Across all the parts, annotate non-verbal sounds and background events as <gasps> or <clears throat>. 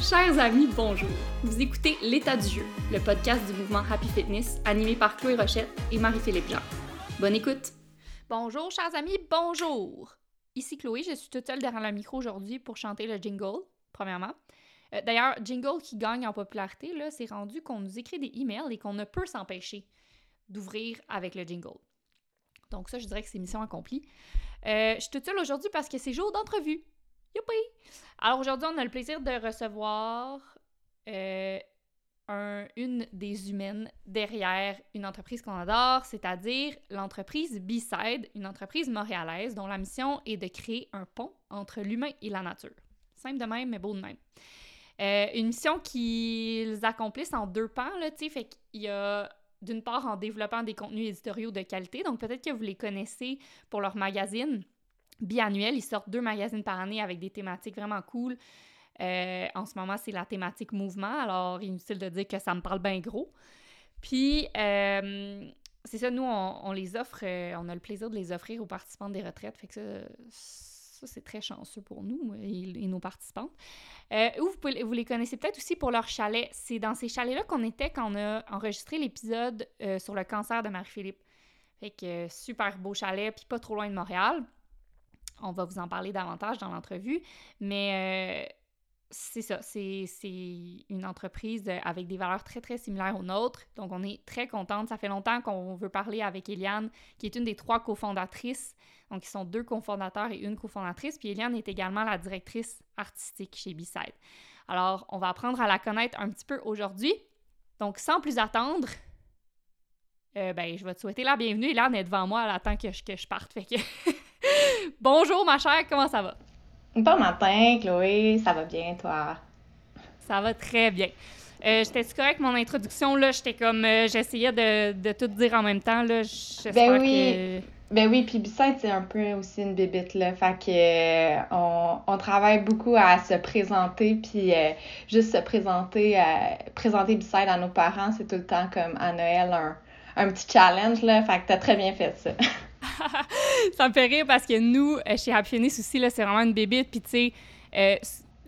Chers amis, bonjour. Vous écoutez L'état du jeu, le podcast du mouvement Happy Fitness animé par Chloé Rochette et Marie-Philippe Jean. Bonne écoute. Bonjour, chers amis, bonjour. Ici Chloé, je suis toute seule derrière le micro aujourd'hui pour chanter le jingle, premièrement. Euh, D'ailleurs, jingle qui gagne en popularité, là, c'est rendu qu'on nous écrit des emails et qu'on ne peut s'empêcher d'ouvrir avec le jingle. Donc ça, je dirais que c'est mission accomplie. Euh, je suis toute seule aujourd'hui parce que c'est jour d'entrevue. Youpi! Alors aujourd'hui, on a le plaisir de recevoir euh, un- une des humaines derrière une entreprise qu'on adore, c'est-à-dire l'entreprise B-Side, une entreprise montréalaise dont la mission est de créer un pont entre l'humain et la nature. Simple de même, mais beau de même. Euh, une mission qu'ils accomplissent en deux pans, là, tu sais, fait qu'il y a d'une part en développant des contenus éditoriaux de qualité, donc peut-être que vous les connaissez pour leur magazine biannuel. Ils sortent deux magazines par année avec des thématiques vraiment cool. Euh, en ce moment, c'est la thématique mouvement, alors inutile de dire que ça me parle bien gros. Puis, euh, c'est ça, nous, on, les offre, euh, on a le plaisir de les offrir aux participants des retraites. Fait que ça, c'est très chanceux pour nous et, nos participantes. Ou vous, vous les connaissez peut-être aussi pour leur chalet. C'est dans ces chalets-là qu'on était quand on a enregistré l'épisode sur le cancer de Marie-Philippe. Fait que super beau chalet, puis pas trop loin de Montréal. On va vous en parler davantage dans l'entrevue. Mais euh, c'est ça, c'est une entreprise euh, avec des valeurs très, très similaires aux nôtres. Donc, on est très contente. Ça fait longtemps qu'on veut parler avec Eliane, qui est une des trois cofondatrices. Donc, ils sont deux cofondateurs et une cofondatrice. Puis, Eliane est également la directrice artistique chez B-Side. Alors, on va apprendre à la connaître un petit peu aujourd'hui. Donc, sans plus attendre, euh, ben, je vais te souhaiter la bienvenue. Eliane est devant moi, elle attend que je, que je parte. Fait que... <laughs> Bonjour, ma chère, comment ça va? Bon matin, Chloé, ça va bien, toi? Ça va très bien. Euh, J'étais correct mon introduction? Là, j'étais comme euh, j'essayais de, de tout dire en même temps là. Ben oui. que Ben oui, puis Bissette, c'est un peu aussi une bébite, là. Fait que euh, on, on travaille beaucoup à se présenter, puis euh, juste se présenter, euh, présenter à nos parents, c'est tout le temps comme à Noël un, un petit challenge, là. Fait que t'as très bien fait ça. <laughs> <laughs> ça me fait rire parce que nous euh, chez Happy Fitness aussi c'est vraiment une bébite. Puis tu sais euh,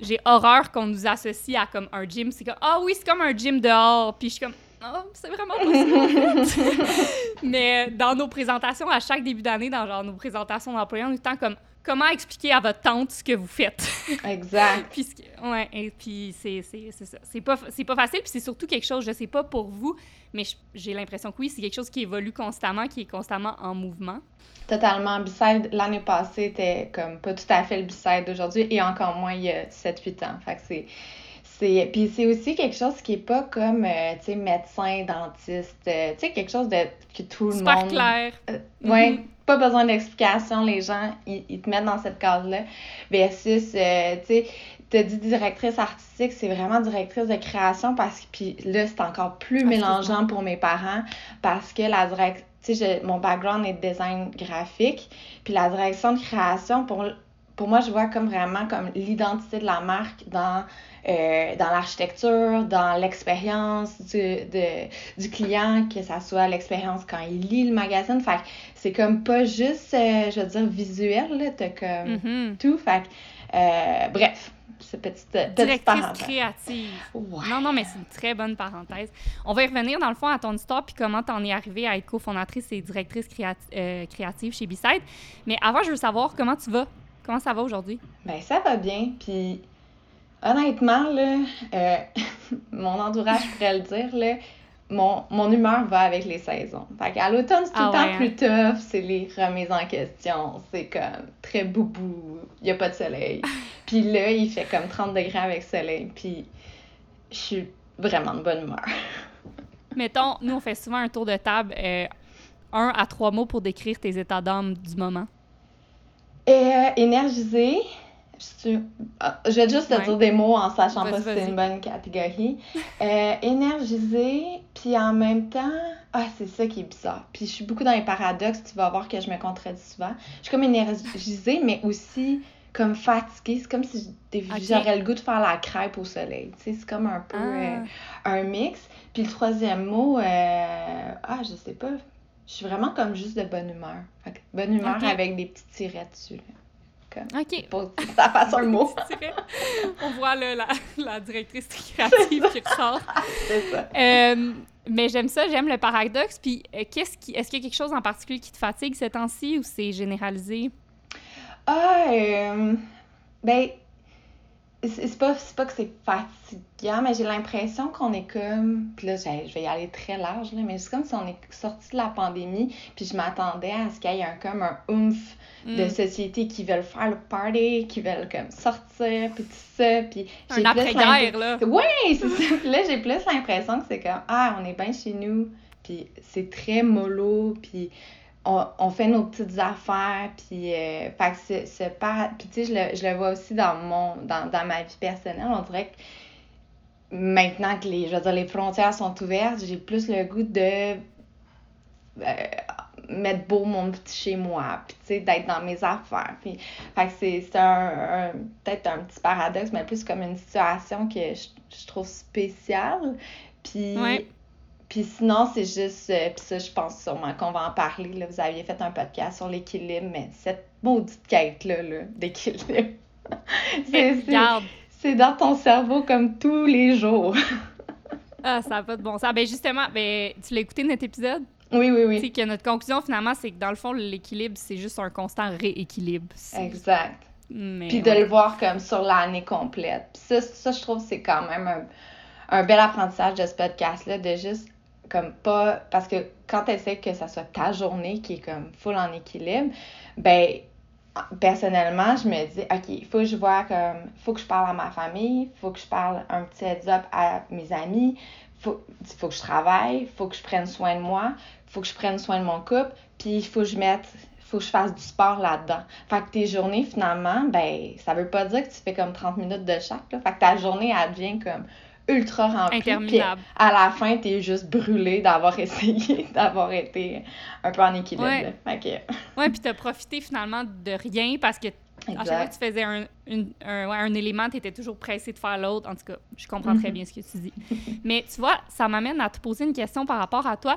j'ai horreur qu'on nous associe à comme un gym, c'est comme ah oui, c'est comme un gym dehors, puis je suis comme ah, c'est vraiment pas. <laughs> Mais euh, dans nos présentations à chaque début d'année dans genre nos présentations d'employés, on est tout comme comment expliquer à votre tante ce que vous faites? <laughs> Exact. puis, ouais, et puis c'est ça. C'est pas, pas facile, puis c'est surtout quelque chose, je sais pas pour vous, mais j'ai l'impression que oui, c'est quelque chose qui évolue constamment, qui est constamment en mouvement. Totalement. Bisside, l'année passée, était comme pas tout à fait le Bisside d'aujourd'hui, et encore moins il y a 7-8 ans. Fait que c'est. C'est- Puis c'est aussi quelque chose qui est pas comme, euh, tu sais, médecin, dentiste, euh, tu sais, quelque chose de que tout le Super monde... clair. Euh, ouais, Mhm. pas besoin d'explication, les gens, ils, te mettent dans cette case-là. Versus, euh, tu sais, t'as dit directrice artistique, c'est vraiment directrice de création parce que, puis là, c'est encore plus Ah, mélangeant pour mes parents parce que la direct, tu sais, mon background est design graphique, puis la direction de création, pour, pour moi, je vois comme vraiment comme l'identité de la marque dans, euh, dans l'architecture, dans l'expérience du, de, du client, que ça soit l'expérience quand il lit le magazine. Fait que c'est comme pas juste, euh, je veux dire, visuel, là, t'as comme Mhm. tout. Fait euh, bref, cette petite, petite Directrice parenthèse. créative. Ouais. Non, non, mais c'est une très bonne parenthèse. On va y revenir dans le fond à ton histoire puis comment t'en es arrivée à être cofondatrice et directrice créati- euh, créative chez B-Side. Mais avant, je veux savoir comment tu vas. Comment ça va aujourd'hui? Ben, ça va bien. Puis, honnêtement, là, euh, <laughs> mon entourage pourrait le dire, là, mon, mon humeur va avec les saisons. Fait qu'à l'automne, c'est tout Ah le temps ouais, hein? plus tough, c'est les remises en question, c'est comme très boubou, il n'y a pas de soleil. <laughs> Puis là, il fait comme 30 degrés avec soleil, puis je suis vraiment de bonne humeur. <laughs> Mettons, nous, on fait souvent un tour de table, euh, un à trois mots pour décrire tes états d'âme du moment. Euh, énergisé, ah, je vais juste te Ouais. dire des mots en sachant pas si c'est une bonne catégorie. Euh, énergisé, puis en même temps, ah, c'est ça qui est bizarre. Puis je suis beaucoup dans les paradoxes, tu vas voir que je me contredis souvent. Je suis comme énergisée, mais aussi comme fatiguée. C'est comme si j'aurais le goût de faire la crêpe au soleil. Tu sais, c'est comme un peu euh, Ah. un mix. Puis le troisième mot, euh, ah, je sais pas. Je suis vraiment comme juste de bonne humeur. Bonne humeur avec des petits tirets dessus. là. Comme, OK. Pour sa façon un mot. <laughs> On voit là, la, la directrice <laughs> créative qui ressort. C'est ça. Euh, mais j'aime ça, j'aime le paradoxe. Puis, euh, qu'est-ce qui, est-ce qu'il y a quelque chose en particulier qui te fatigue ces temps-ci ou c'est généralisé? Ah, euh, ben, c'est pas, c'est pas que c'est fatigant, mais j'ai l'impression qu'on est comme. Puis là, je vais y aller très large, là, mais c'est comme si on est sorti de la pandémie, puis je m'attendais à ce qu'il y ait un, comme un oomph de Mm. société qui veulent faire le party, qui veulent comme sortir, puis tout ça. Puis Un j'ai plus après-guerre, là. Oui, c'est ça. Puis là, j'ai plus l'impression que c'est comme, ah, on est bien chez nous, puis c'est très mollo, puis on, on fait nos petites affaires, puis euh, fait que pas... Puis tu sais, je le, je le vois aussi dans mon dans, dans ma vie personnelle, on dirait que maintenant que les, je veux dire, les frontières sont ouvertes, j'ai plus le goût de euh, mettre beau mon petit chez moi, puis tu sais, d'être dans mes affaires. Puis, fait que c'est c'est un, un- peut-être un petit paradoxe, mais plus comme une situation que je, je trouve spéciale. Puis, Ouais. puis sinon, c'est juste, euh, puis ça, je pense sûrement qu'on va en parler. Là. Vous aviez fait un podcast sur l'équilibre, mais cette maudite quête-là là, d'équilibre, <laughs> c'est- c'est dans ton cerveau comme tous les jours. <laughs> ah, ça n'a pas de bon sens. Ben justement, ben, tu l'as écouté notre épisode? Oui, oui, oui. sais que notre conclusion, finalement, c'est que dans le fond, l'équilibre, c'est juste un constant rééquilibre. C'est- Exact. Mais Puis de le voir comme sur l'année complète. Puis ça, ça, je trouve, c'est quand même un, un bel apprentissage de ce podcast-là, de juste comme pas. Parce que quand tu essaies que ça soit ta journée qui est comme full en équilibre, ben personnellement, je me dis, OK, il faut que je vois comme. faut que je parle à ma famille, faut que je parle un petit heads-up à mes amis, faut, faut que je travaille, faut que je prenne soin de moi, faut que je prenne soin de mon couple, puis il faut que je mette faut que je fasse du sport là-dedans. Fait que tes journées, finalement, ben, ça veut pas dire que tu fais comme 30 minutes de chaque, là. Fait que ta journée, elle devient comme ultra remplie. puis Interminable. à la fin, t'es juste brûlé d'avoir <laughs> essayé, d'avoir été un peu en équilibre. Ouais. là. <laughs> Ouais, puis t'as profité finalement de rien parce que à chaque fois que tu faisais un, une- un, ouais, un élément, tu étais toujours pressé de faire l'autre. En tout cas, je comprends très Mhm. bien ce que tu dis. Mais tu vois, ça m'amène à te poser une question par rapport à toi.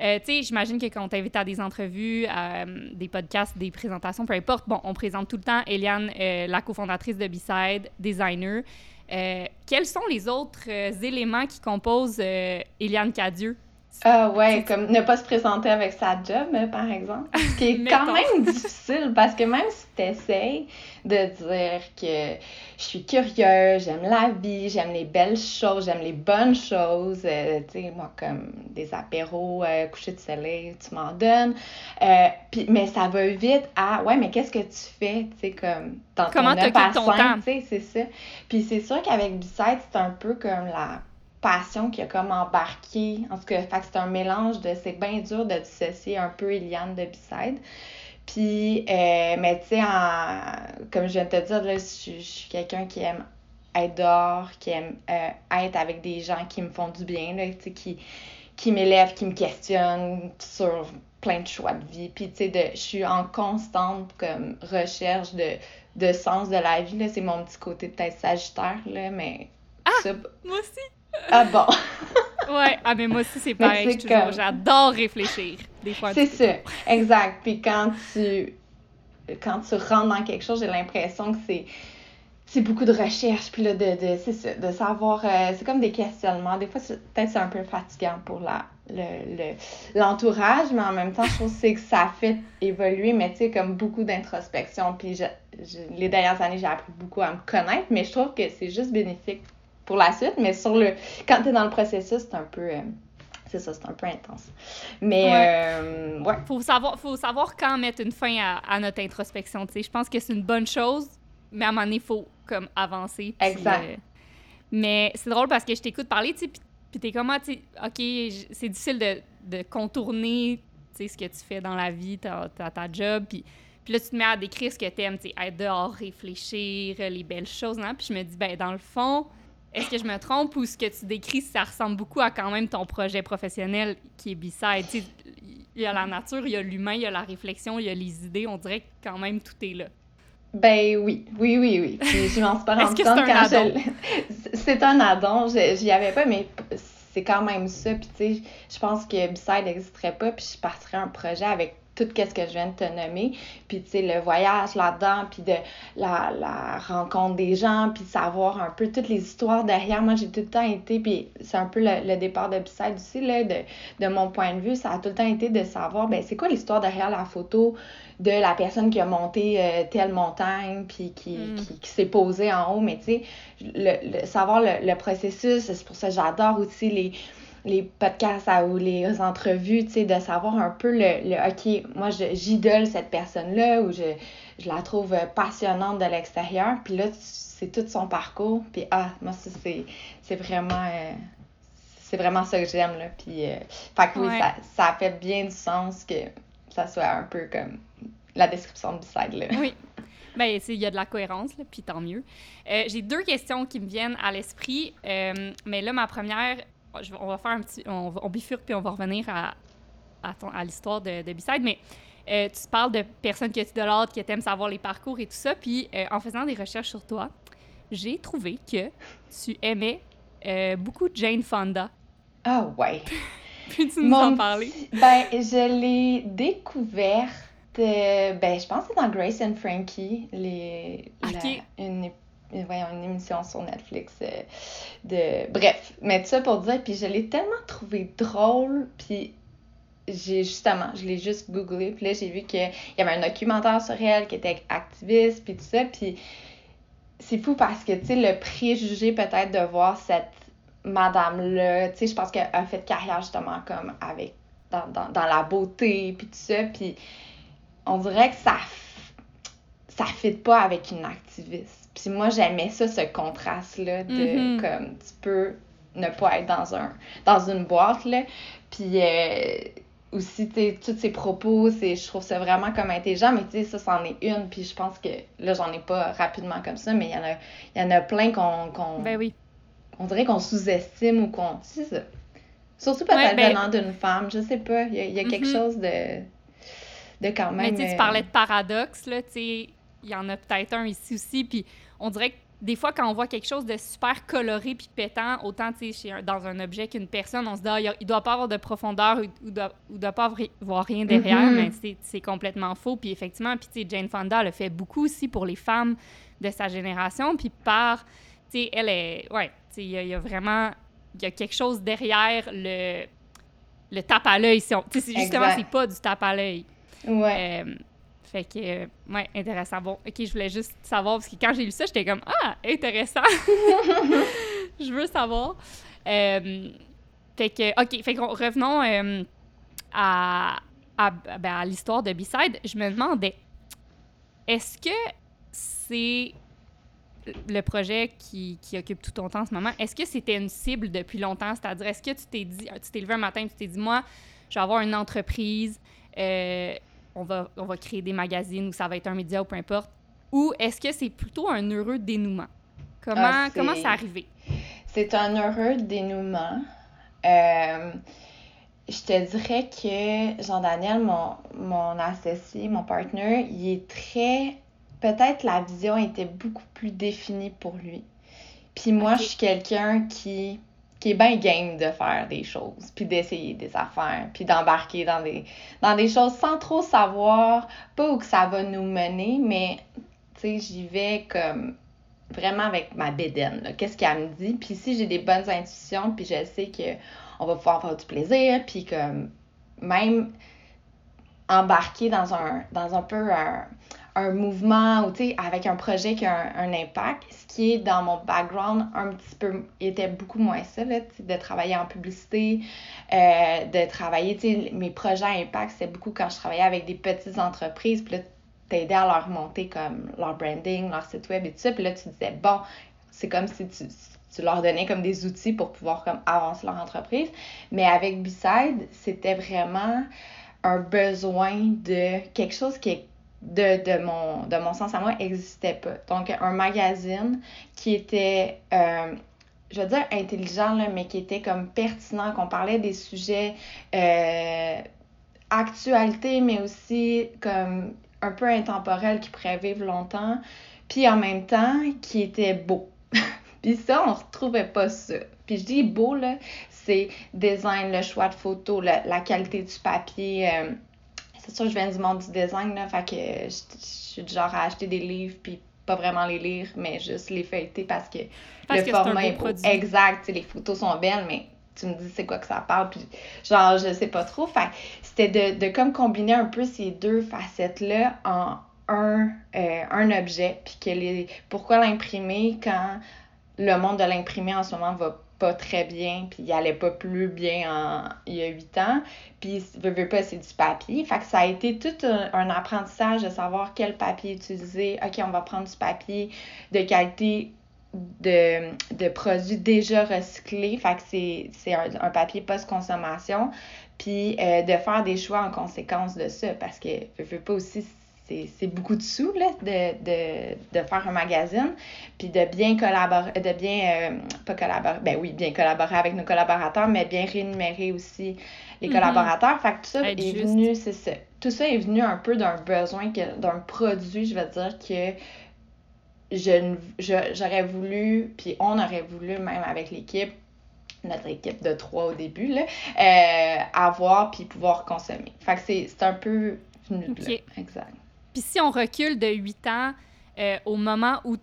Euh, tu sais, j'imagine que quand on t'invite à des entrevues, euh, des podcasts, des présentations, peu importe, bon, on présente tout le temps Eliane, euh, la cofondatrice de B-Side, designer. Quels sont les autres éléments qui composent Eliane Cadieux? Ah ouais, comme ne pas se présenter avec sa job, euh, par exemple. Ce qui est <laughs> quand même difficile parce que même si tu essayes de dire que je suis curieuse, j'aime la vie, j'aime les belles choses, j'aime les bonnes choses, euh, tu sais, moi, comme des apéros, euh, coucher de soleil, tu m'en donnes. Euh, mais ça va vite à, ouais, mais qu'est-ce que tu fais, tu sais, comme dans Comment ton 9 à t'occupes ton 5, temps? tu sais, c'est ça. Puis c'est sûr qu'avec Bicide, c'est un peu comme la passion qui a comme embarqué. En tout cas, c'est un mélange de. C'est bien dur de dissocier un peu Eliane de Bicide. Puis, euh, mais tu sais, comme je viens de te dire, là, je, suis- je suis quelqu'un qui aime être dehors, qui aime euh, être avec des gens qui me font du bien, là, qui, qui m'élèvent, qui me questionnent sur plein de choix de vie. Puis, tu sais, je suis en constante comme recherche de, de sens de la vie. C'est mon petit côté peut-être sagittaire, là, mais... ça- Moi aussi! Ah bon! <laughs> Ouais, ah, mais moi aussi, c'est pareil. comme- J'adore réfléchir. Des fois, C'est ça, <laughs> exact. Puis quand tu quand tu rentres dans quelque chose, j'ai l'impression que c'est c'est beaucoup de recherche, puis là, de, de c'est ça, de savoir, euh, c'est comme des questionnements. Des fois, peut-être c'est un peu fatigant pour la, le, le- l'entourage, mais en même temps, je trouve que c'est que ça fait évoluer, mais tu sais, comme beaucoup d'introspection. Puis je- je- les dernières années, j'ai appris beaucoup à me connaître, mais je trouve que c'est juste bénéfique pour la suite, mais sur le quand tu es dans le processus, c'est un peu... euh, c'est ça, c'est un peu intense. Mais, Ouais. euh, ouais. faut savoir, faut savoir quand mettre une fin à, à notre introspection. tu sais. Je pense que c'est une bonne chose, mais à un moment donné, il faut comme avancer. Exact. euh, mais c'est drôle parce que je t'écoute parler, tu sais, puis t'es comment, tu sais, OK, c'est difficile de, de contourner, tu sais, ce que tu fais dans la vie, ta, ta, ta job, puis, puis là, tu te mets à décrire ce que t'aimes, tu sais, être dehors, réfléchir, les belles choses, hein, puis je me dis, ben dans le fond, est-ce que je me trompe ou ce que tu décris, ça ressemble beaucoup à quand même ton projet professionnel qui est B-Side, il y a la nature, il y a l'humain, il y a la réflexion, il y a les idées, on dirait que quand même tout est là. Ben oui, oui, oui, oui. Puis je m'en suis pas <laughs> rendu que c'est compte un quand je... <laughs> C'est un addon, je- j'y avais pas, mais c'est quand même ça. Puis tu sais, je pense que Beside n'existerait pas, puis je partirais un projet avec tout ce que je viens de te nommer. Puis, tu sais, le voyage là-dedans, puis de la, la, rencontre des gens, puis savoir un peu toutes les histoires derrière. Moi, j'ai tout le temps été, puis c'est un peu le, départ de aussi, là, de, de mon point de vue, ça a tout le temps été de savoir, ben c'est quoi l'histoire derrière la photo de la personne qui a monté euh, telle montagne, puis qui, mm. qui, qui s'est posée en haut, mais tu sais, le, savoir le, le processus, c'est pour ça que j'adore aussi les les podcasts ou les entrevues, tu sais, de savoir un peu le, le OK, moi, j'idole cette personne-là ou je, je la trouve passionnante de l'extérieur. Puis là, c'est tout son parcours. Puis ah, moi, c'est vraiment... Euh, c'est vraiment ça que j'aime, là. Puis, euh, fait que oui, ça, ça fait bien du sens que ça soit un peu comme la description du site, là. <laughs> Oui. Ben, il y a de la cohérence, là, puis tant mieux. Euh, j'ai deux questions qui me viennent à l'esprit. mais là, ma première, on va faire un petit. On, on, bifurque puis on va revenir à, à, l'histoire de, de B-Side. Mais euh, tu parles de personnes que tu l'autre, qui aiment savoir les parcours et tout ça. Puis euh, en faisant des recherches sur toi, j'ai trouvé que tu aimais euh, beaucoup Jane Fonda. Ah ouais. <laughs> Puis-tu nous en parler? Ben, je l'ai découverte. ben, je pense que c'est dans Grace and Frankie, les, une voyons, une émission sur Netflix euh, de... Bref, mais tout ça pour dire, puis je l'ai tellement trouvé drôle, puis j'ai justement, je l'ai juste googlé, puis là j'ai vu qu'il y avait un documentaire sur elle qui était activiste, puis tout ça, puis c'est fou parce que, tu sais, le préjugé peut-être de voir cette madame-là, tu sais, je pense qu'elle a fait carrière justement comme avec, dans, dans, dans la beauté, puis tout ça, puis on dirait que ça ça fit pas avec une activiste. Puis moi, j'aimais ça, ce contraste-là de mm-hmm. comme tu peux ne pas être dans un dans une boîte, là. Puis euh, aussi, tu sais, tous ces propos, je trouve ça vraiment comme intelligent, mais tu sais, ça, c'en est une. Puis je pense que là, j'en ai pas rapidement comme ça, mais il y en a, y en a plein qu'on. ben oui. On dirait qu'on sous-estime ou qu'on. C'est ça. Surtout peut-être ben venant d'une femme, je sais pas. Il y a, quelque mm-hmm. chose de. de quand même. Mais tu parlais de paradoxe, là, tu sais il y en a peut-être un ici aussi. Puis on dirait que des fois, quand on voit quelque chose de super coloré puis pétant, autant dans un objet qu'une personne, on se dit, ah, il doit pas avoir de profondeur ou, doit, doit pas avoir rien derrière, mm-hmm. mais c'est complètement faux. Puis effectivement, puis Jane Fonda le fait beaucoup aussi pour les femmes de sa génération. Puis par, elle est, ouais, il y, a vraiment, il y a quelque chose derrière le, le tape à l'œil. Si justement, c'est pas du tape à l'œil. Ouais. Euh, fait que, euh, ouais, intéressant. Bon, OK, je voulais juste savoir, parce que quand j'ai lu ça, j'étais comme, ah, intéressant. <laughs> je veux savoir. Euh, fait que, OK, fait revenons euh, à, ben, à l'histoire de B-Side. Je me demandais, est-ce que c'est le projet qui, qui, occupe tout ton temps en ce moment, est-ce que c'était une cible depuis longtemps? C'est-à-dire, est-ce que tu t'es dit, tu t'es levé un matin tu t'es dit, moi, je vais avoir une entreprise, on va, on va créer des magazines ou ça va être un média ou peu importe? Ou est-ce que c'est plutôt un heureux dénouement? Comment, ah, comment c'est arrivé? C'est un heureux dénouement. Euh, je te dirais que Jean-Daniel, mon, mon associé, mon partner, il est très. Peut-être la vision était beaucoup plus définie pour lui. Puis moi, je suis quelqu'un qui qui est bien game de faire des choses, puis d'essayer des affaires, puis d'embarquer dans des, dans des choses sans trop savoir, pas où que ça va nous mener, mais tu sais, j'y vais comme vraiment avec ma bédaine. Qu'est-ce qu'elle me dit? Puis si j'ai des bonnes intuitions, puis je sais que on va pouvoir avoir du plaisir, puis comme même embarquer dans un, dans un peu un, un mouvement ou avec un projet qui a un, impact, ce qui est dans mon background un petit peu était beaucoup moins ça, là, de travailler en publicité, euh, de travailler, mes projets impact, c'est beaucoup quand je travaillais avec des petites entreprises, puis là, t'aidais à leur monter comme leur branding, leur site web et tout ça, puis là, tu disais, bon, c'est comme si tu, tu leur donnais comme des outils pour pouvoir comme avancer leur entreprise. Mais avec B-Side, c'était vraiment un besoin de quelque chose qui est de, de, mon, de mon sens à moi n'existait pas. Donc, un magazine qui était, euh, je veux dire intelligent, là, mais qui était comme pertinent, qu'on parlait des sujets euh, actualité, mais aussi comme un peu intemporel qui pourraient vivre longtemps, puis en même temps qui était beau. <laughs> puis ça, on retrouvait pas ça. Puis je dis beau, là, c'est design, le choix de photo, la, la qualité du papier. Euh, c'est sûr, je viens du monde du design, là, fait que je, je suis du genre à acheter des livres, puis pas vraiment les lire, mais juste les feuilleter parce que Parce le que un format beau est produit. Exact, les photos sont belles, mais tu me dis c'est quoi que ça parle, puis genre, je sais pas trop. Fait c'était de, de comme combiner un peu ces deux facettes-là en un, euh, un objet, puis que les pourquoi l'imprimer quand le monde de l'imprimer en ce moment va pas très bien, puis il allait pas plus bien en, il y a huit ans, puis veux, veux pas, c'est du papier. Fait que ça a été tout un, apprentissage de savoir quel papier utiliser. OK, on va prendre du papier de qualité de, de produits déjà recyclés. Fait que c'est, un, un papier post-consommation. Puis euh, de faire des choix en conséquence de ça. Parce que, veux, veux pas aussi, c'est, beaucoup de sous là, de, de, de faire un magazine. Puis de bien collaborer, de bien, euh, pas collaborer, ben oui, bien collaborer avec nos collaborateurs, mais bien rémunérer aussi les Mhm. collaborateurs. Fait que tout ça Être est juste. venu, c'est ça. Tout ça est venu un peu d'un besoin, d'un produit, je veux dire, que je- j'aurais voulu, puis on aurait voulu, même avec l'équipe, notre équipe de trois au début, là, euh, avoir puis pouvoir consommer. Fait que c'est, un peu venu de là. Exact. Puis si on recule de 8 ans euh, au moment où,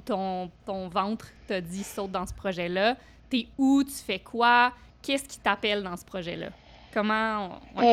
ton, ton ventre t'a dit saute dans ce projet-là, t'es où, tu fais quoi, qu'est-ce qui t'appelle dans ce projet-là? Comment on, ouais,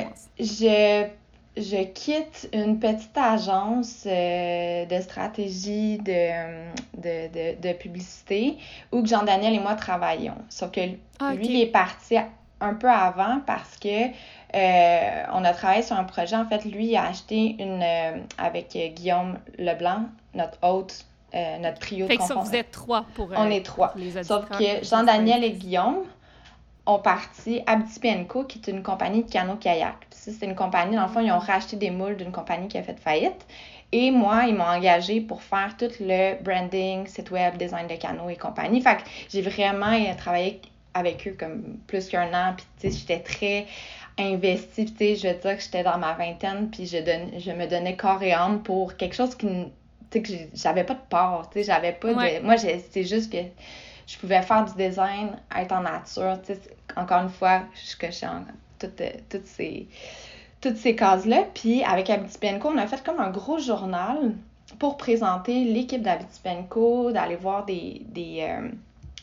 Euh? Je, je quitte une petite agence euh, de stratégie de, de, de, de publicité où Jean-Daniel et moi travaillions. Sauf que Ah, lui, il est parti un peu avant parce que euh, on a travaillé sur un projet. En fait, lui, il a acheté une euh, avec euh, Guillaume Leblanc, notre hôte, euh, notre trio Fait de que ça, vous êtes trois pour, On est trois. les Sauf que Jean-Daniel et. Guillaume ont parti Abdi Co, qui est une compagnie de canot-kayak. C'est une compagnie, dans le fond, ils ont racheté des moules d'une compagnie qui a fait faillite. Et moi, ils m'ont engagé pour faire tout le branding, site web, design de canot et compagnie. Fait que j'ai vraiment travaillé avec eux comme plus qu'un an. Puis, tu sais, j'étais très investie. Tu sais, je veux dire que j'étais dans ma vingtaine. Puis, je, donne, je me donnais corps et âme pour quelque chose qui, tu sais, que j'avais pas de part. Tu sais, j'avais pas Ouais. de. Moi, c'est juste que je pouvais faire du design, être en nature. Tu sais, encore une fois, je cochais en toutes, toutes ces, toutes ces cases-là. Puis avec Abiti Penco, on a fait comme un gros journal pour présenter l'équipe d'Abiti Penco, d'aller voir des. des euh,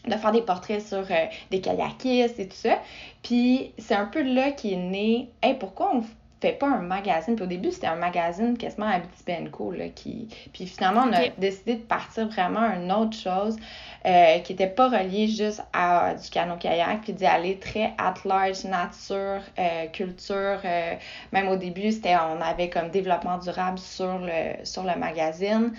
de faire des portraits sur euh, des kayakistes et tout ça. Puis c'est un peu là qui est né. Hey, pourquoi on fait pas un magazine? Puis au début, c'était un magazine quasiment Abiti Penco, là, qui. Puis finalement, on a décidé de partir vraiment à une autre chose euh, qui n'était pas reliée juste à du canot-kayak, puis d'y aller très at large, nature, euh, culture. même au début, c'était on avait comme développement durable sur le, sur le magazine.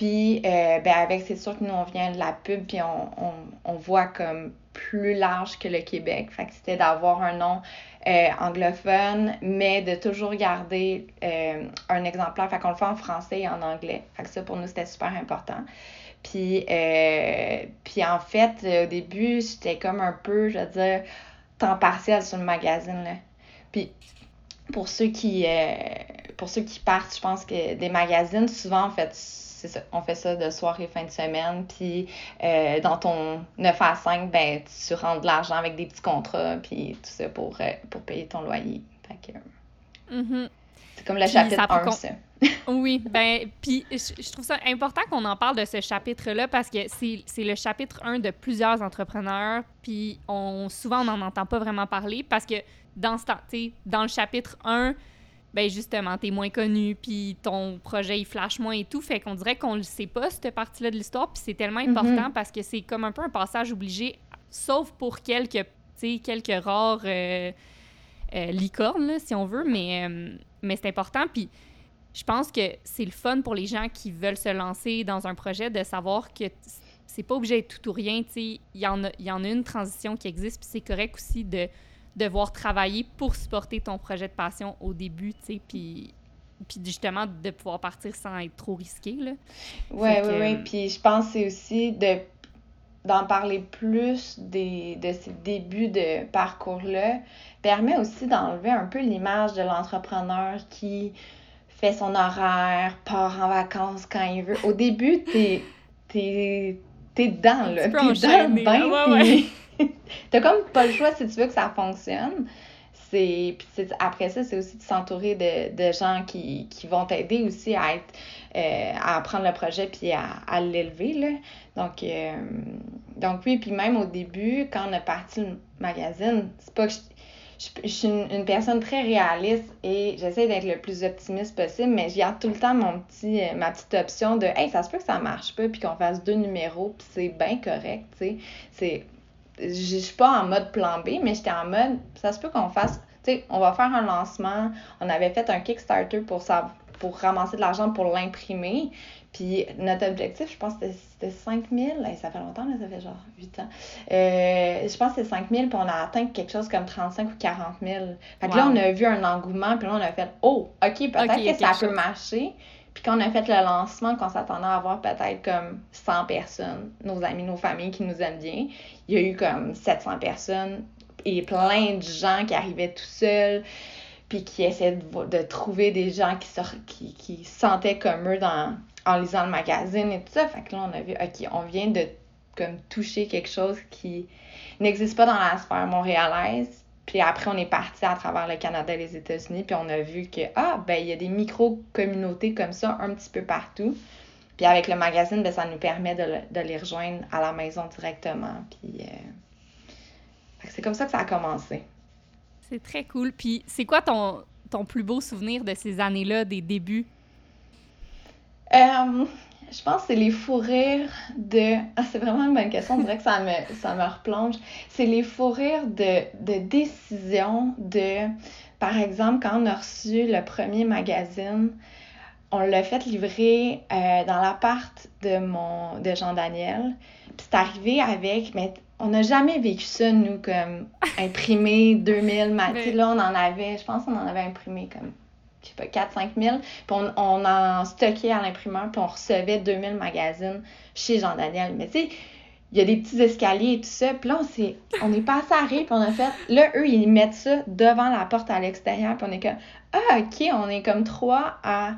Puis, euh, ben avec, c'est sûr que nous, on vient de la pub, puis on, on, on voit comme plus large que le Québec. Fait que c'était d'avoir un nom euh, anglophone, mais de toujours garder euh, un exemplaire. Fait qu'on le fait en français et en anglais. Fait que ça, pour nous, c'était super important. Puis, puis en fait, au début, j'étais comme un peu, je veux dire, temps partiel sur le magazine. Là. Puis, pour ceux qui, pour ceux qui partent, je pense que des magazines, souvent, en fait, c'est ça, on fait ça de soirée, fin de semaine. Puis, euh, dans ton 9 à 5, ben, tu rentres de l'argent avec des petits contrats, puis tout ça pour, euh, pour payer ton loyer. Fait que, Mhm. c'est comme le Puis chapitre ça peut 1, con- ça. <laughs> Oui, ben, puis je, je trouve ça important qu'on en parle de ce chapitre-là parce que c'est c'est le chapitre 1 de plusieurs entrepreneurs, puis on, souvent on n'en entend pas vraiment parler parce que dans, ce temps- dans le chapitre 1, ben justement, t'es moins connu, puis ton projet il flash moins et tout, fait qu'on dirait qu'on le sait pas, cette partie-là de l'histoire, puis c'est tellement Mhm. important parce que c'est comme un peu un passage obligé, sauf pour quelques, quelques rares euh, euh, licornes, là, si on veut, mais, euh, mais c'est important, puis je pense que c'est le fun pour les gens qui veulent se lancer dans un projet de savoir que c'est pas obligé d'être tout ou rien. tu sais. Il y, en a- y en a une transition qui existe, puis c'est correct aussi de devoir travailler pour supporter ton projet de passion au début, tu sais, puis, puis justement de pouvoir partir sans être trop risqué. Là. Ouais, ouais, ouais. euh, Puis je pense que c'est aussi de d'en parler plus des, de ces débuts de parcours-là permet aussi d'enlever un peu l'image de l'entrepreneur qui fait son horaire, part en vacances quand il veut. Au début, t'es t'es t'es dedans, là. T'es dans le bain. Ouais, <laughs> t'as comme pas le choix si tu veux que ça fonctionne. après ça, c'est aussi de s'entourer de, de, gens qui, qui vont t'aider aussi à être euh, à apprendre le projet puis à, à l'élever. Donc, euh, donc oui, puis même au début, quand on a parti le magazine, c'est pas que je, suis une, personne très réaliste et j'essaie d'être le plus optimiste possible, mais je garde tout le temps mon petit, euh, ma petite option de Hey, ça se peut que ça marche pas, puis qu'on fasse deux numéros, puis c'est bien correct, tu sais. Je suis pas en mode plan B, mais j'étais en mode ça se peut qu'on fasse. Tu sais, on va faire un lancement. On avait fait un Kickstarter pour ça pour ramasser de l'argent pour l'imprimer. Puis notre objectif, je pense que c'était 5 000. ça fait longtemps, là, ça fait genre 8 ans. Euh, je pense que c'était 5 000, puis on a atteint quelque chose comme 35 ou 40 000. Fait que là, on a vu un engouement, puis là, on a fait « Oh, OK, peut-être que ça peut marcher. » Puis quand on a fait le lancement, qu'on s'attendait à avoir peut-être comme 100 personnes, nos amis, nos familles qui nous aiment bien, il y a eu comme 700 personnes et plein de gens qui arrivaient tout seuls puis qui essaient de, trouver des gens qui, se, qui, qui sentaient comme eux dans, en lisant le magazine et tout ça. Fait que là, on a vu, OK, on vient de comme toucher quelque chose qui n'existe pas dans la sphère montréalaise. Puis après, on est parti à travers le Canada et les États-Unis, puis on a vu que, ah, ben, il y a des micro-communautés comme ça un petit peu partout. Puis avec le magazine, ben, ça nous permet de, de les rejoindre à la maison directement. Puis euh... c'est comme ça que ça a commencé. C'est très cool. Puis c'est quoi ton, ton plus beau souvenir de ces années-là, des débuts? Euh, je pense que c'est les fous rires de. Ah, c'est vraiment une bonne question. On dirait que ça me, ça me replonge. C'est les fous rires de, de décision de. Par exemple, quand on a reçu le premier magazine, on l'a fait livrer euh, dans l'appart de mon de Jean-Daniel. Puis c'est arrivé avec. Mais on n'a jamais vécu ça, nous, comme imprimer 2000 <laughs> mais... Là, on en avait, je pense qu'on en avait imprimé comme, pas, 4-5 000. Puis on, on en stockait à l'imprimeur, puis on recevait 2000 magazines chez Jean-Daniel. Mais tu sais, il y a des petits escaliers et tout ça. Puis là, on, s'est, on est passé à rire, puis on a fait. Là, eux, ils mettent ça devant la porte à l'extérieur, puis on est comme. Ah, OK, on est comme trois à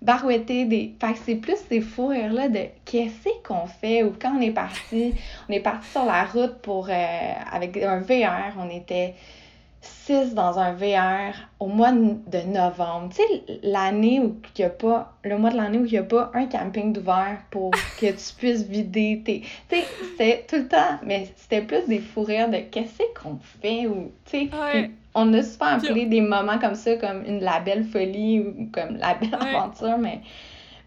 barouetter des. Fait que c'est plus ces fous rires-là de qu'est-ce qu'on fait? Ou quand on est parti, on est parti sur la route pour euh, avec un VR, on était six dans un VR au mois de novembre. Tu sais, l'année où il n'y a pas, le mois de l'année où il n'y a pas un camping d'ouvert pour <laughs> que tu puisses vider tes. Tu sais, c'était tout le temps, mais c'était plus des fous rires de qu'est-ce qu'on fait ou, tu sais on a souvent appelé des moments comme ça comme une la belle folie ou comme la belle aventure, mais,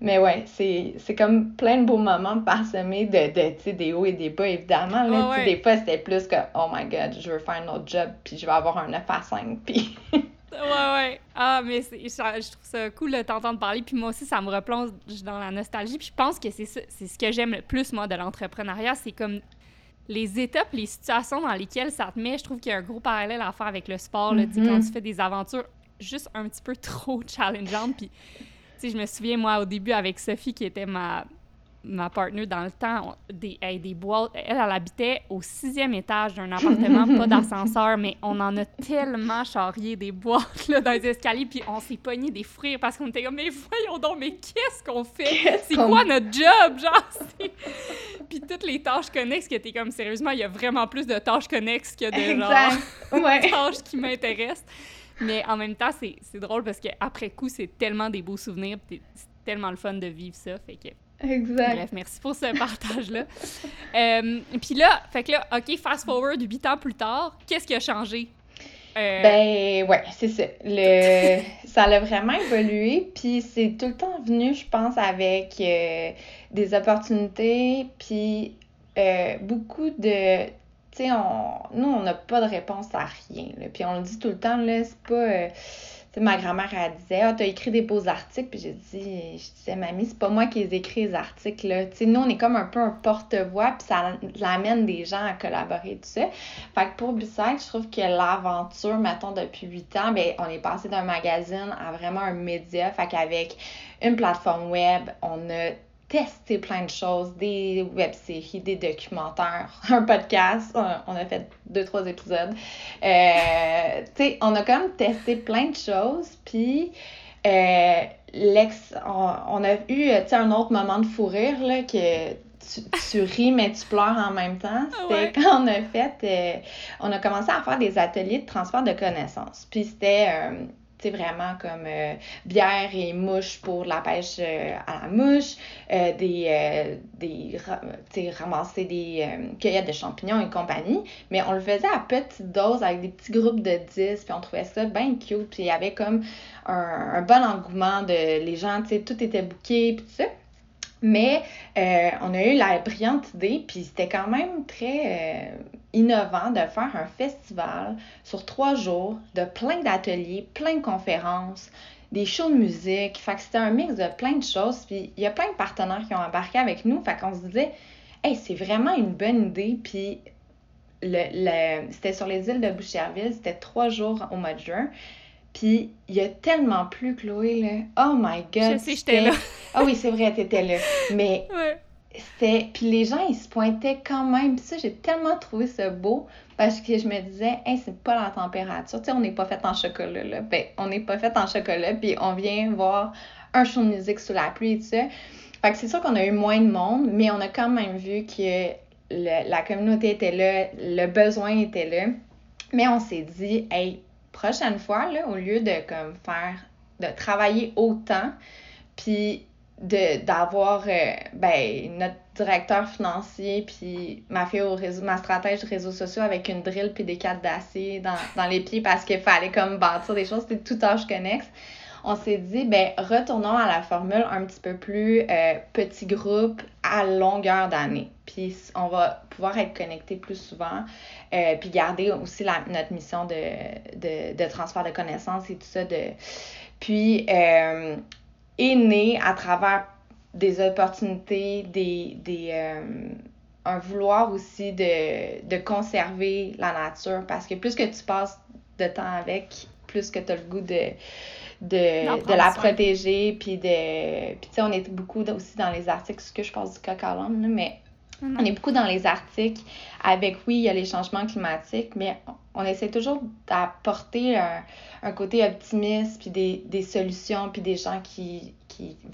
mais ouais, c'est comme plein de beaux moments parsemés de, de des hauts et des bas, évidemment. Là, Des fois, c'était plus que oh my god, je veux faire un autre job, puis je vais avoir un 9 à 5, <laughs> puis. ouais, ouais. Ah, mais je, je trouve ça cool de t'entendre parler. Puis moi aussi, ça me replonge dans la nostalgie. Puis je pense que c'est c'est ce que j'aime le plus, moi, de l'entrepreneuriat. C'est comme les étapes, les situations dans lesquelles ça te met, je trouve qu'il y a un gros parallèle à faire avec le sport. Là, Quand mm-hmm. tu fais des aventures juste un petit peu trop <laughs> challengeantes. Puis, je me souviens, moi, au début, avec Sophie, qui était ma, ma partenaire dans le temps, des, des boîtes. Elle, elle habitait au sixième étage d'un appartement, pas d'ascenseur, <laughs> mais on en a tellement charrié des boîtes là, dans les escaliers, puis on s'est pogné des frires parce qu'on était comme, mais voyons donc, mais qu'est-ce qu'on fait? C'est quoi notre job? Genre, <laughs> Puis toutes les tâches connexes que t'es comme, sérieusement, il y a vraiment plus de tâches connexes que de genre, <laughs> tâches qui m'intéressent. Mais en même temps, c'est drôle parce qu'après coup, c'est tellement des beaux souvenirs, c'est tellement le fun de vivre ça, fait que Exact. Bref, merci pour ce <laughs> partage-là. euh, Puis là, fait que là, OK, fast forward huit ans plus tard, qu'est-ce qui a changé? Euh... Ben ouais, c'est ça. Le... <laughs> ça a vraiment évolué, puis c'est tout le temps venu, je pense, avec euh, des opportunités, puis euh, beaucoup de... Sais, on... nous, on n'a pas de réponse à rien. Puis on le dit tout le temps, là, c'est pas... Euh, ma grand-mère, elle disait Ah, t'as écrit des beaux articles. Puis j'ai dit, je disais, mamie, c'est pas moi qui les écris, les articles. Là. nous, on est comme un peu un porte-voix, puis ça l'amène des gens à collaborer, tout ça. Fait que pour Bisside, je trouve que l'aventure, mettons, depuis huit ans, ben, on est passé d'un magazine à vraiment un média. Fait qu'avec une plateforme web, on a testé plein de choses, des web-séries, des documentaires, <laughs> un podcast. On a fait deux, trois épisodes. Euh, tu sais, on a même testé plein de choses. Puis, euh, l'ex, on, a eu un autre moment de fou rire, là, que tu, ris, mais tu pleures en même temps. C'était <laughs> quand on a fait, euh, on a commencé à faire des ateliers de transfert de connaissances. Puis c'était, euh, vraiment comme euh, bière et mouche pour la pêche à la mouche, des, des ramasser des cueillettes de champignons et compagnie. Mais on le faisait à petite dose avec des petits groupes de 10, puis on trouvait ça bien cute. Puis il y avait comme un, un bon engouement de les gens, tu sais, tout était bouqué, puis tout ça. Mais euh, on a eu la brillante idée, puis c'était quand même très euh, innovant de faire un festival sur trois jours de plein d'ateliers, plein de conférences, des shows de musique. Fait que c'était un mix de plein de choses. Puis il y a plein de partenaires qui ont embarqué avec nous. Fait qu'on se disait, hey, c'est vraiment une bonne idée. Puis le, c'était sur les îles de Boucherville, c'était trois jours au mois de juin. Puis il y a tellement plus, Chloé, là. Oh my God! Je sais, j'étais là. Ah oui, c'est vrai, t'étais là. Mais <laughs> c'était... Puis les gens, ils se pointaient quand même. Ça, j'ai tellement trouvé ça beau parce que je me disais, hey, c'est pas la température. Tu sais, on n'est pas fait en chocolat, là. Ben, on n'est pas fait en chocolat, puis on vient voir un show de musique sous la pluie et tout. Fait que c'est sûr qu'on a eu moins de monde, mais on a quand même vu que la communauté était là, le besoin était là. Mais on s'est dit, hey, prochaine fois, là, au lieu de comme faire, de travailler autant, puis d'avoir euh, ben, notre directeur financier puis ma fille au réseau ma stratège de réseaux sociaux avec une drill puis des cartes d'acier dans, dans, les pieds parce qu'il fallait comme bâtir des choses c'était tout tâche connexe on s'est dit, ben, retournons à la formule un petit peu plus euh, petit groupe à longueur d'année. Puis on va pouvoir être connecté plus souvent, euh, puis garder aussi la, notre mission de, de, de, transfert de connaissances et tout ça. De... Puis, est né à travers des opportunités, des, des un vouloir aussi de, de conserver la nature, parce que plus que tu passes de temps avec, plus que tu as le goût de de, de la protéger, puis de... Puis tu sais, on est beaucoup aussi dans les articles, ce que je pense du coq à mais. On est beaucoup dans les articles avec, oui, il y a les changements climatiques, mais on, essaie toujours d'apporter un, côté optimiste, puis des, solutions, puis des gens qui,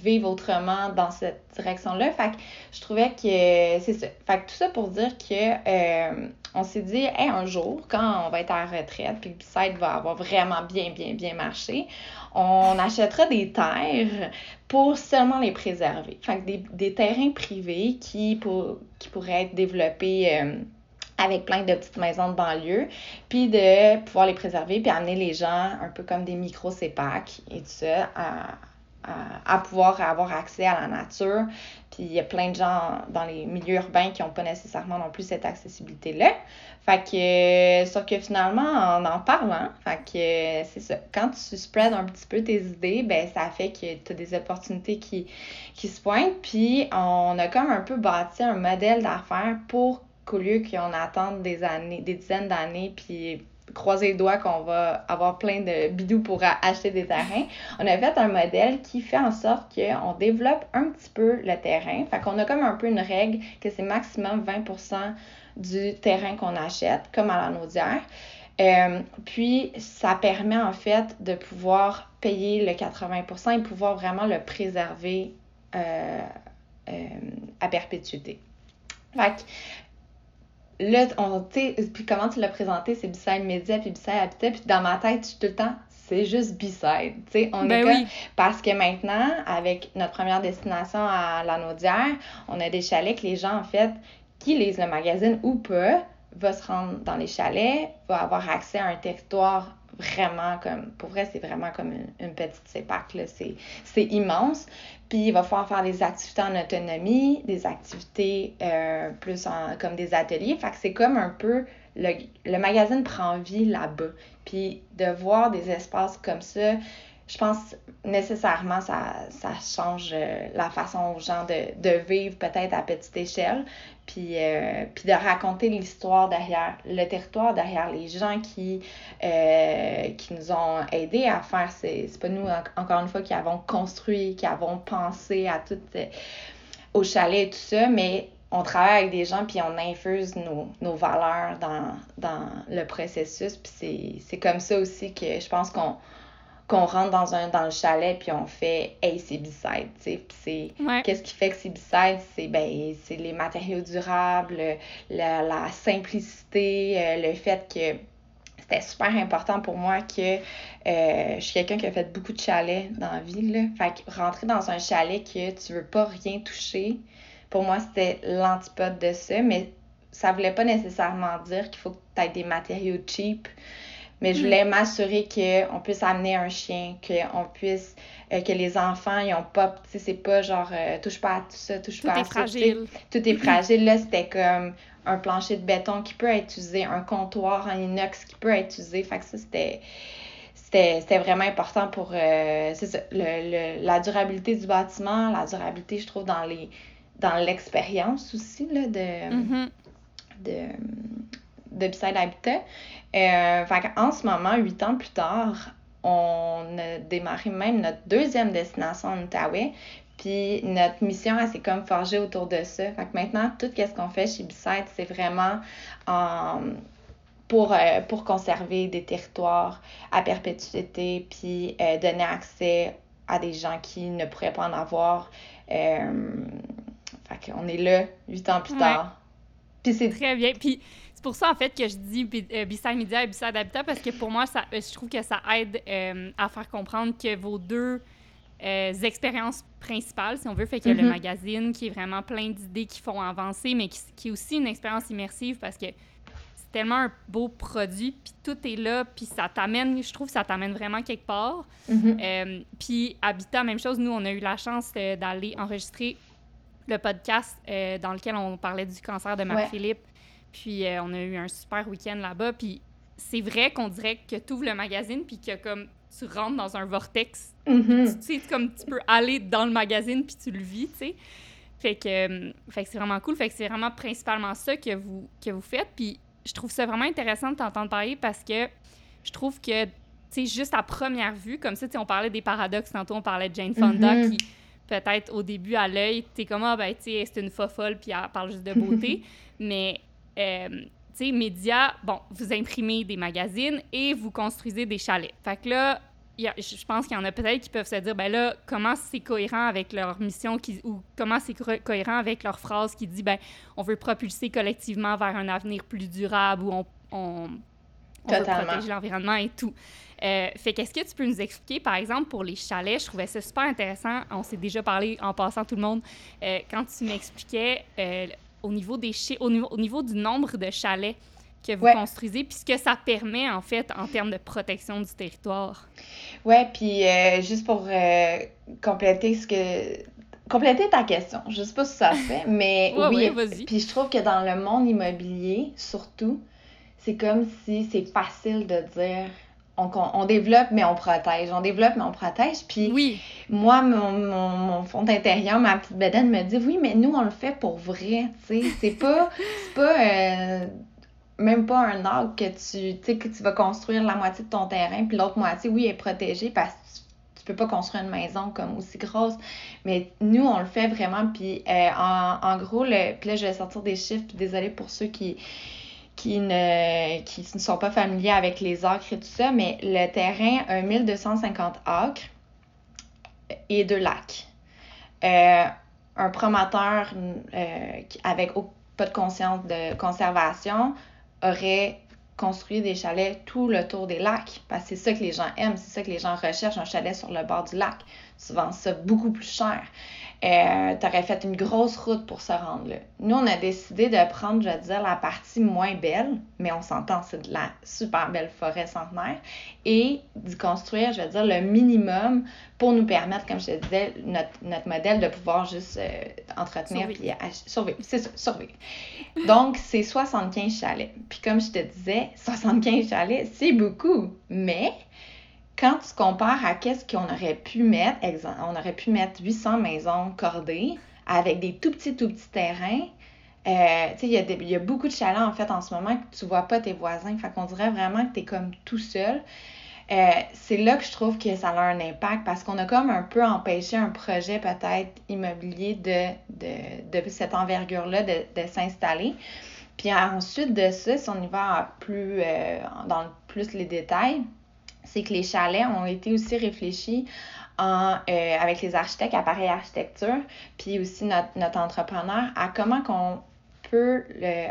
vivent autrement dans cette direction-là. Fait que je trouvais que c'est ça. Fait que tout ça pour dire que euh, on s'est dit, hey, un jour, quand on va être à la retraite, puis que site va avoir vraiment bien, bien, bien marché, on achètera des terres pour seulement les préserver. Fait que des, terrains privés qui, pour, qui pourraient être développés. Euh, avec plein de petites maisons de banlieue, puis de pouvoir les préserver, puis amener les gens un peu comme des micro-CEPAC et tout ça à, pouvoir avoir accès à la nature. Puis il y a plein de gens dans les milieux urbains qui n'ont pas nécessairement non plus cette accessibilité-là. Fait que, sauf que finalement, en en parlant, fait que c'est ça. Quand tu spreads un petit peu tes idées, ben ça fait que tu as des opportunités qui, qui se pointent. Puis on a comme un peu bâti un modèle d'affaires pour qu'au lieu qu'on attende des années, des dizaines d'années, puis croiser les doigts qu'on va avoir plein de bidous pour acheter des terrains. On a fait un modèle qui fait en sorte qu'on développe un petit peu le terrain. Fait qu'on a comme un peu une règle que c'est maximum 20% du terrain qu'on achète, comme à la naudière. Euh, puis, ça permet en fait de pouvoir payer le 80% et pouvoir vraiment le préserver euh, euh, à perpétuité. Là, on, puis comment tu l'as présenté, c'est Beside Media puis Beside Habitat, puis dans ma tête, je suis tout le temps, c'est juste sais, on ben est Parce que maintenant, avec notre première destination à la Naudière, on a des chalets que les gens, en fait, qui lisent le magazine ou pas, vont se rendre dans les chalets, vont avoir accès à un territoire vraiment comme, pour vrai, c'est vraiment comme une, petite CEPAC, là, c'est immense. Puis il va falloir faire des activités en autonomie, des activités euh, plus en, comme des ateliers. Fait que c'est comme un peu, le, le magazine prend vie là-bas. Puis de voir des espaces comme ça, je pense nécessairement ça, ça change euh, la façon aux gens de, de vivre peut-être à petite échelle, puis, euh, puis de raconter l'histoire derrière le territoire, derrière les gens qui, euh, qui nous ont aidés à faire. C'est pas nous, encore une fois, qui avons construit, qui avons pensé à tout, au chalet et tout ça, mais on travaille avec des gens puis on infuse nos, nos valeurs dans, dans le processus. Puis c'est comme ça aussi que je pense qu'on qu'on rentre dans un dans le chalet puis on fait hey c'est B-side tu sais. C'est qu'est-ce qui fait que c'est B-side? C'est ben c'est les matériaux durables la, la simplicité euh, le fait que c'était super important pour moi que euh, je suis quelqu'un qui a fait beaucoup de chalets dans la vie là. Fait que rentrer dans un chalet que tu veux pas rien toucher pour moi c'était l'antipode de ça. Mais ça voulait pas nécessairement dire qu'il faut que tu aies des matériaux cheap mais je mm. voulais m'assurer qu'on puisse amener un chien, qu'on puisse, euh, que les enfants, ils ont pas, tu sais, c'est pas genre, euh, touche pas à tout ça, touche pas à ça. Tout est fragile. Tout est fragile. Là, c'était comme un plancher de béton qui peut être utilisé, un comptoir en inox qui peut être utilisé. Fait que ça, c'était c'était vraiment important pour euh, ça, le, la durabilité du bâtiment, la durabilité, je trouve, dans les dans l'expérience aussi là, de, mm-hmm. de, de Beside Habitat. Euh, en ce moment, huit ans plus tard, on a démarré même notre deuxième destination en Outaouais. Puis notre mission, elle s'est comme forgée autour de ça. Fait que maintenant, tout ce qu'on fait chez Beside, c'est vraiment pour, euh, pour conserver des territoires à perpétuité, puis euh, donner accès à des gens qui ne pourraient pas en avoir. Euh, fait qu'on est là, huit ans plus tard. Puis c'est très bien. Puis c'est pour ça, en fait, que je dis euh, Beside Media et Beside Habitat, parce que pour moi, ça, euh, je trouve que ça aide euh, à faire comprendre que vos deux expériences principales, si on veut, fait qu'il y a le mm-hmm. magazine qui est vraiment plein d'idées qui font avancer, mais qui, est aussi une expérience immersive parce que c'est tellement un beau produit, puis tout est là, puis ça t'amène, je trouve, ça t'amène vraiment quelque part. Mm-hmm. puis Habitat, même chose, nous, on a eu la chance d'aller enregistrer le podcast dans lequel on parlait du cancer de Marc-Philippe. Puis euh, on a eu un super week-end là-bas. Puis c'est vrai qu'on dirait que tu ouvres le magazine puis que comme tu rentres dans un vortex. Mm-hmm. Tu sais, comme tu peux aller dans le magazine puis tu le vis, tu sais. Fait que, euh, fait que c'est vraiment cool. Fait que c'est vraiment principalement ça que vous, que vous faites. Puis je trouve ça vraiment intéressant de t'entendre parler parce que je trouve que, tu sais, juste à première vue, comme ça, tu sais, on parlait des paradoxes. Tantôt, on parlait de Jane Fonda mm-hmm. qui, peut-être au début, à l'œil, t'es comme, ah, ben, tu sais, c'est une folle puis elle parle juste de beauté. <laughs> Mais euh, tu sais, médias, bon, vous imprimez des magazines et vous construisez des chalets. Fait que là, je pense qu'il y en a peut-être qui peuvent se dire, ben là, comment c'est cohérent avec leur mission qui, ou comment c'est cohérent avec leur phrase qui dit, ben, on veut propulser collectivement vers un avenir plus durable où on, on, on veut protéger l'environnement et tout. Euh, fait qu'est-ce que tu peux nous expliquer, par exemple, pour les chalets? Je trouvais ça super intéressant. On s'est déjà parlé en passant tout le monde. Euh, quand tu m'expliquais euh, au niveau, des au, niveau, au niveau du nombre de chalets que vous construisez, puis ce que ça permet, en fait, en termes de protection du territoire. Oui, puis euh, juste pour euh, compléter ce que... Compléter ta question, je sais pas si ça se fait, <laughs> mais oui, vas-y. puis je trouve que dans le monde immobilier, surtout, c'est comme si c'est facile de dire on, développe, mais on protège. On développe, mais on protège. Puis moi, mon, fond intérieur, ma petite bedaine me dit oui, mais nous, on le fait pour vrai. C'est pas, <laughs> pas euh, même pas un arbre que tu, que tu vas construire la moitié de ton terrain, puis l'autre moitié, oui, est protégée parce que tu peux pas construire une maison comme aussi grosse. Mais nous, on le fait vraiment. Puis euh, en, gros, le, puis là, je vais sortir des chiffres. Puis désolée pour ceux qui qui ne, qui ne sont pas familiers avec les acres et tout ça, mais le terrain a 1250 acres et deux lacs. Euh, un promoteur euh, avec pas de conscience de conservation aurait construit des chalets tout le tour des lacs parce que c'est ça que les gens aiment, c'est ça que les gens recherchent, un chalet sur le bord du lac. Vends ça beaucoup plus cher euh, tu aurais fait une grosse route pour se rendre là. Nous, on a décidé de prendre, je veux dire, la partie moins belle, mais on s'entend, c'est de la super belle forêt centenaire, et d'y construire, je veux dire, le minimum pour nous permettre, comme je te disais, notre, notre modèle de pouvoir juste euh, entretenir et survivre. C'est ça, survivre. Donc, c'est 75 chalets. Puis comme je te disais, 75 chalets, c'est beaucoup, mais quand tu compares à qu'est-ce qu'on aurait pu mettre, on aurait pu mettre 800 maisons cordées avec des tout petits, tout petits terrains. Euh, il y, a beaucoup de chalets en fait en ce moment que tu vois pas tes voisins. Fait qu'on dirait vraiment que tu es comme tout seul. Euh, c'est là que je trouve que ça a un impact parce qu'on a comme un peu empêché un projet peut-être immobilier de, de, de cette envergure-là de, de s'installer. Puis ensuite de ça, si on y va plus, euh, dans plus les détails, c'est que les chalets ont été aussi réfléchis euh, avec les architectes, appareils architecture, puis aussi notre, entrepreneur, à comment qu'on peut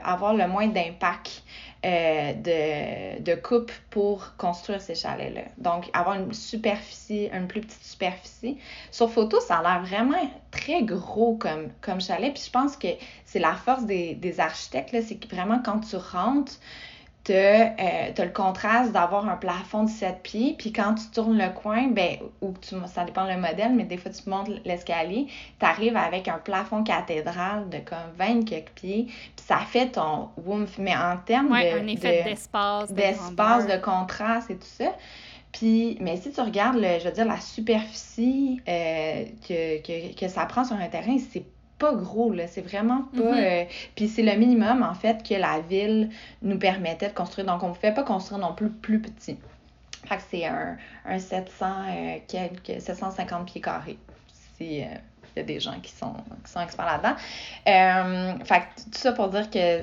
avoir le moins d'impact euh, de, de coupe pour construire ces chalets-là. Donc, avoir une superficie, une plus petite superficie. Sur photo, ça a l'air vraiment très gros comme, comme chalet. Puis je pense que c'est la force des, des architectes, c'est que vraiment quand tu rentres, tu as, le contraste d'avoir un plafond de 7 pieds, puis quand tu tournes le coin, ben, ou tu, ça dépend le modèle, mais des fois tu montes l'escalier, tu arrives avec un plafond cathédral de comme 20 quelques pieds, puis ça fait ton woof, mais en termes de... un effet d'espace, d'espace, de, contraste et tout ça. Puis, mais si tu regardes, le, je veux dire, la superficie euh, que, que, que ça prend sur un terrain, c'est pas gros, là. C'est vraiment pas. Mm-hmm. Euh, puis c'est le minimum, en fait, que la ville nous permettait de construire. Donc, on ne pouvait pas construire non plus plus petit. Fait que c'est un, un 700, euh, quelques, 750 pieds carrés. C'est. Euh, il y a des gens qui sont, qui sont experts là-dedans. fait que tout ça pour dire que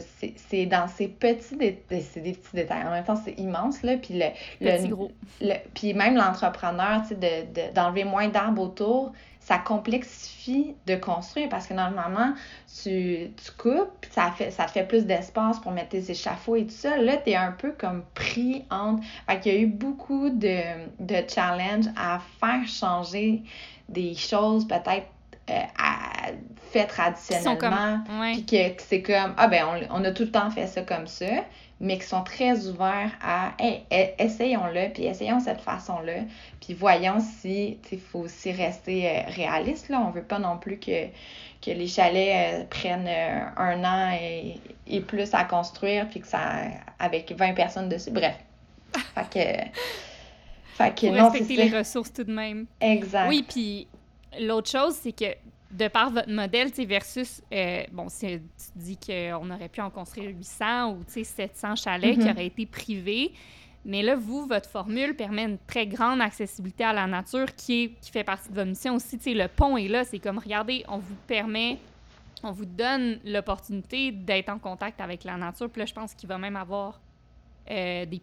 c'est dans ces petits détails, c'est des petits détails. En même temps, c'est immense, là. Puis, le, le. Le, puis même l'entrepreneur, tu sais, d'enlever de, moins d'arbres autour, ça complexifie de construire parce que normalement, tu, tu coupes, puis ça, fait, ça te fait plus d'espace pour mettre tes échafauds et tout ça. Là, tu es un peu comme pris entre. Fait qu'il y a eu beaucoup de, de challenges à faire changer des choses peut-être euh, fait traditionnellement. Puis que, c'est comme, ah ben, on, on, a tout le temps fait ça comme ça mais qui sont très ouverts à hey, essayons-le, puis essayons cette façon-là, puis voyons si il faut aussi rester euh, réaliste. Là. On veut pas non plus que, que les chalets euh, prennent euh, un an et, et, plus à construire, puis que ça avec 20 personnes dessus. Bref. <laughs> Fait que. Fait que non, respecter les ressources tout de même. Exact. Oui, puis l'autre chose, c'est que de par votre modèle, versus, euh, bon, tu dis qu'on aurait pu en construire 800 ou 700 chalets qui mhm. auraient été privés, mais là, vous, votre formule permet une très grande accessibilité à la nature qui, est, qui fait partie de votre mission aussi. sais, le pont est là, c'est comme, regardez, on vous permet, on vous donne l'opportunité d'être en contact avec la nature. Puis là, je pense qu'il va même avoir euh, des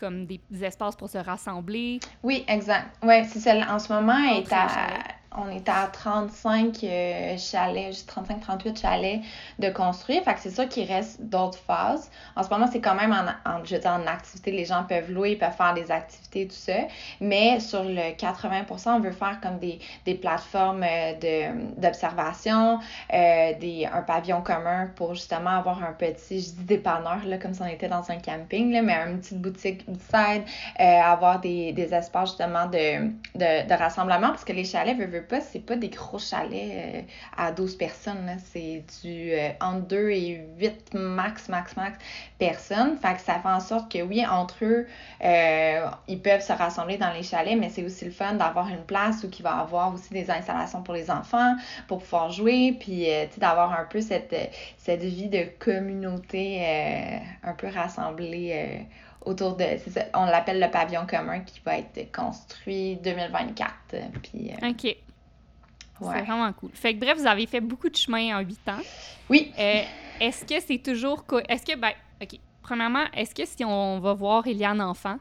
comme des espaces pour se rassembler. Oui, exact. Oui, c'est ça. En ce moment, est à, on est à 35 euh, chalets, 35-38 chalets de construire. Fait que c'est sûr qu'il reste d'autres phases. En ce moment, c'est quand même en, je veux dire, en activité. Les gens peuvent louer, peuvent faire des activités, tout ça. Mais sur le 80% on veut faire comme des, des plateformes euh, d'observation, euh, un pavillon commun pour justement avoir un petit, je dis dépanneur, là, comme si on était dans un camping, là, mais une petite boutique euh, avoir des, des espaces justement de, de, de rassemblement parce que les chalets, veulent pas, c'est pas des gros chalets euh, à 12 personnes. C'est du euh, entre 2 et 8 max, max, max personnes. Fait que ça fait en sorte que oui, entre eux, euh, ils peuvent se rassembler dans les chalets, mais c'est aussi le fun d'avoir une place où il va avoir aussi des installations pour les enfants, pour pouvoir jouer, puis d'avoir un peu cette, cette vie de communauté un peu rassemblée autour de. on l'appelle le pavillon commun qui va être construit 2024. Puis. C'est vraiment cool. Fait que bref, vous avez fait beaucoup de chemin en huit ans. Oui. Euh, est-ce que c'est toujours. Est-ce que, ben, OK. Premièrement, est-ce que si on va voir Eliane enfant,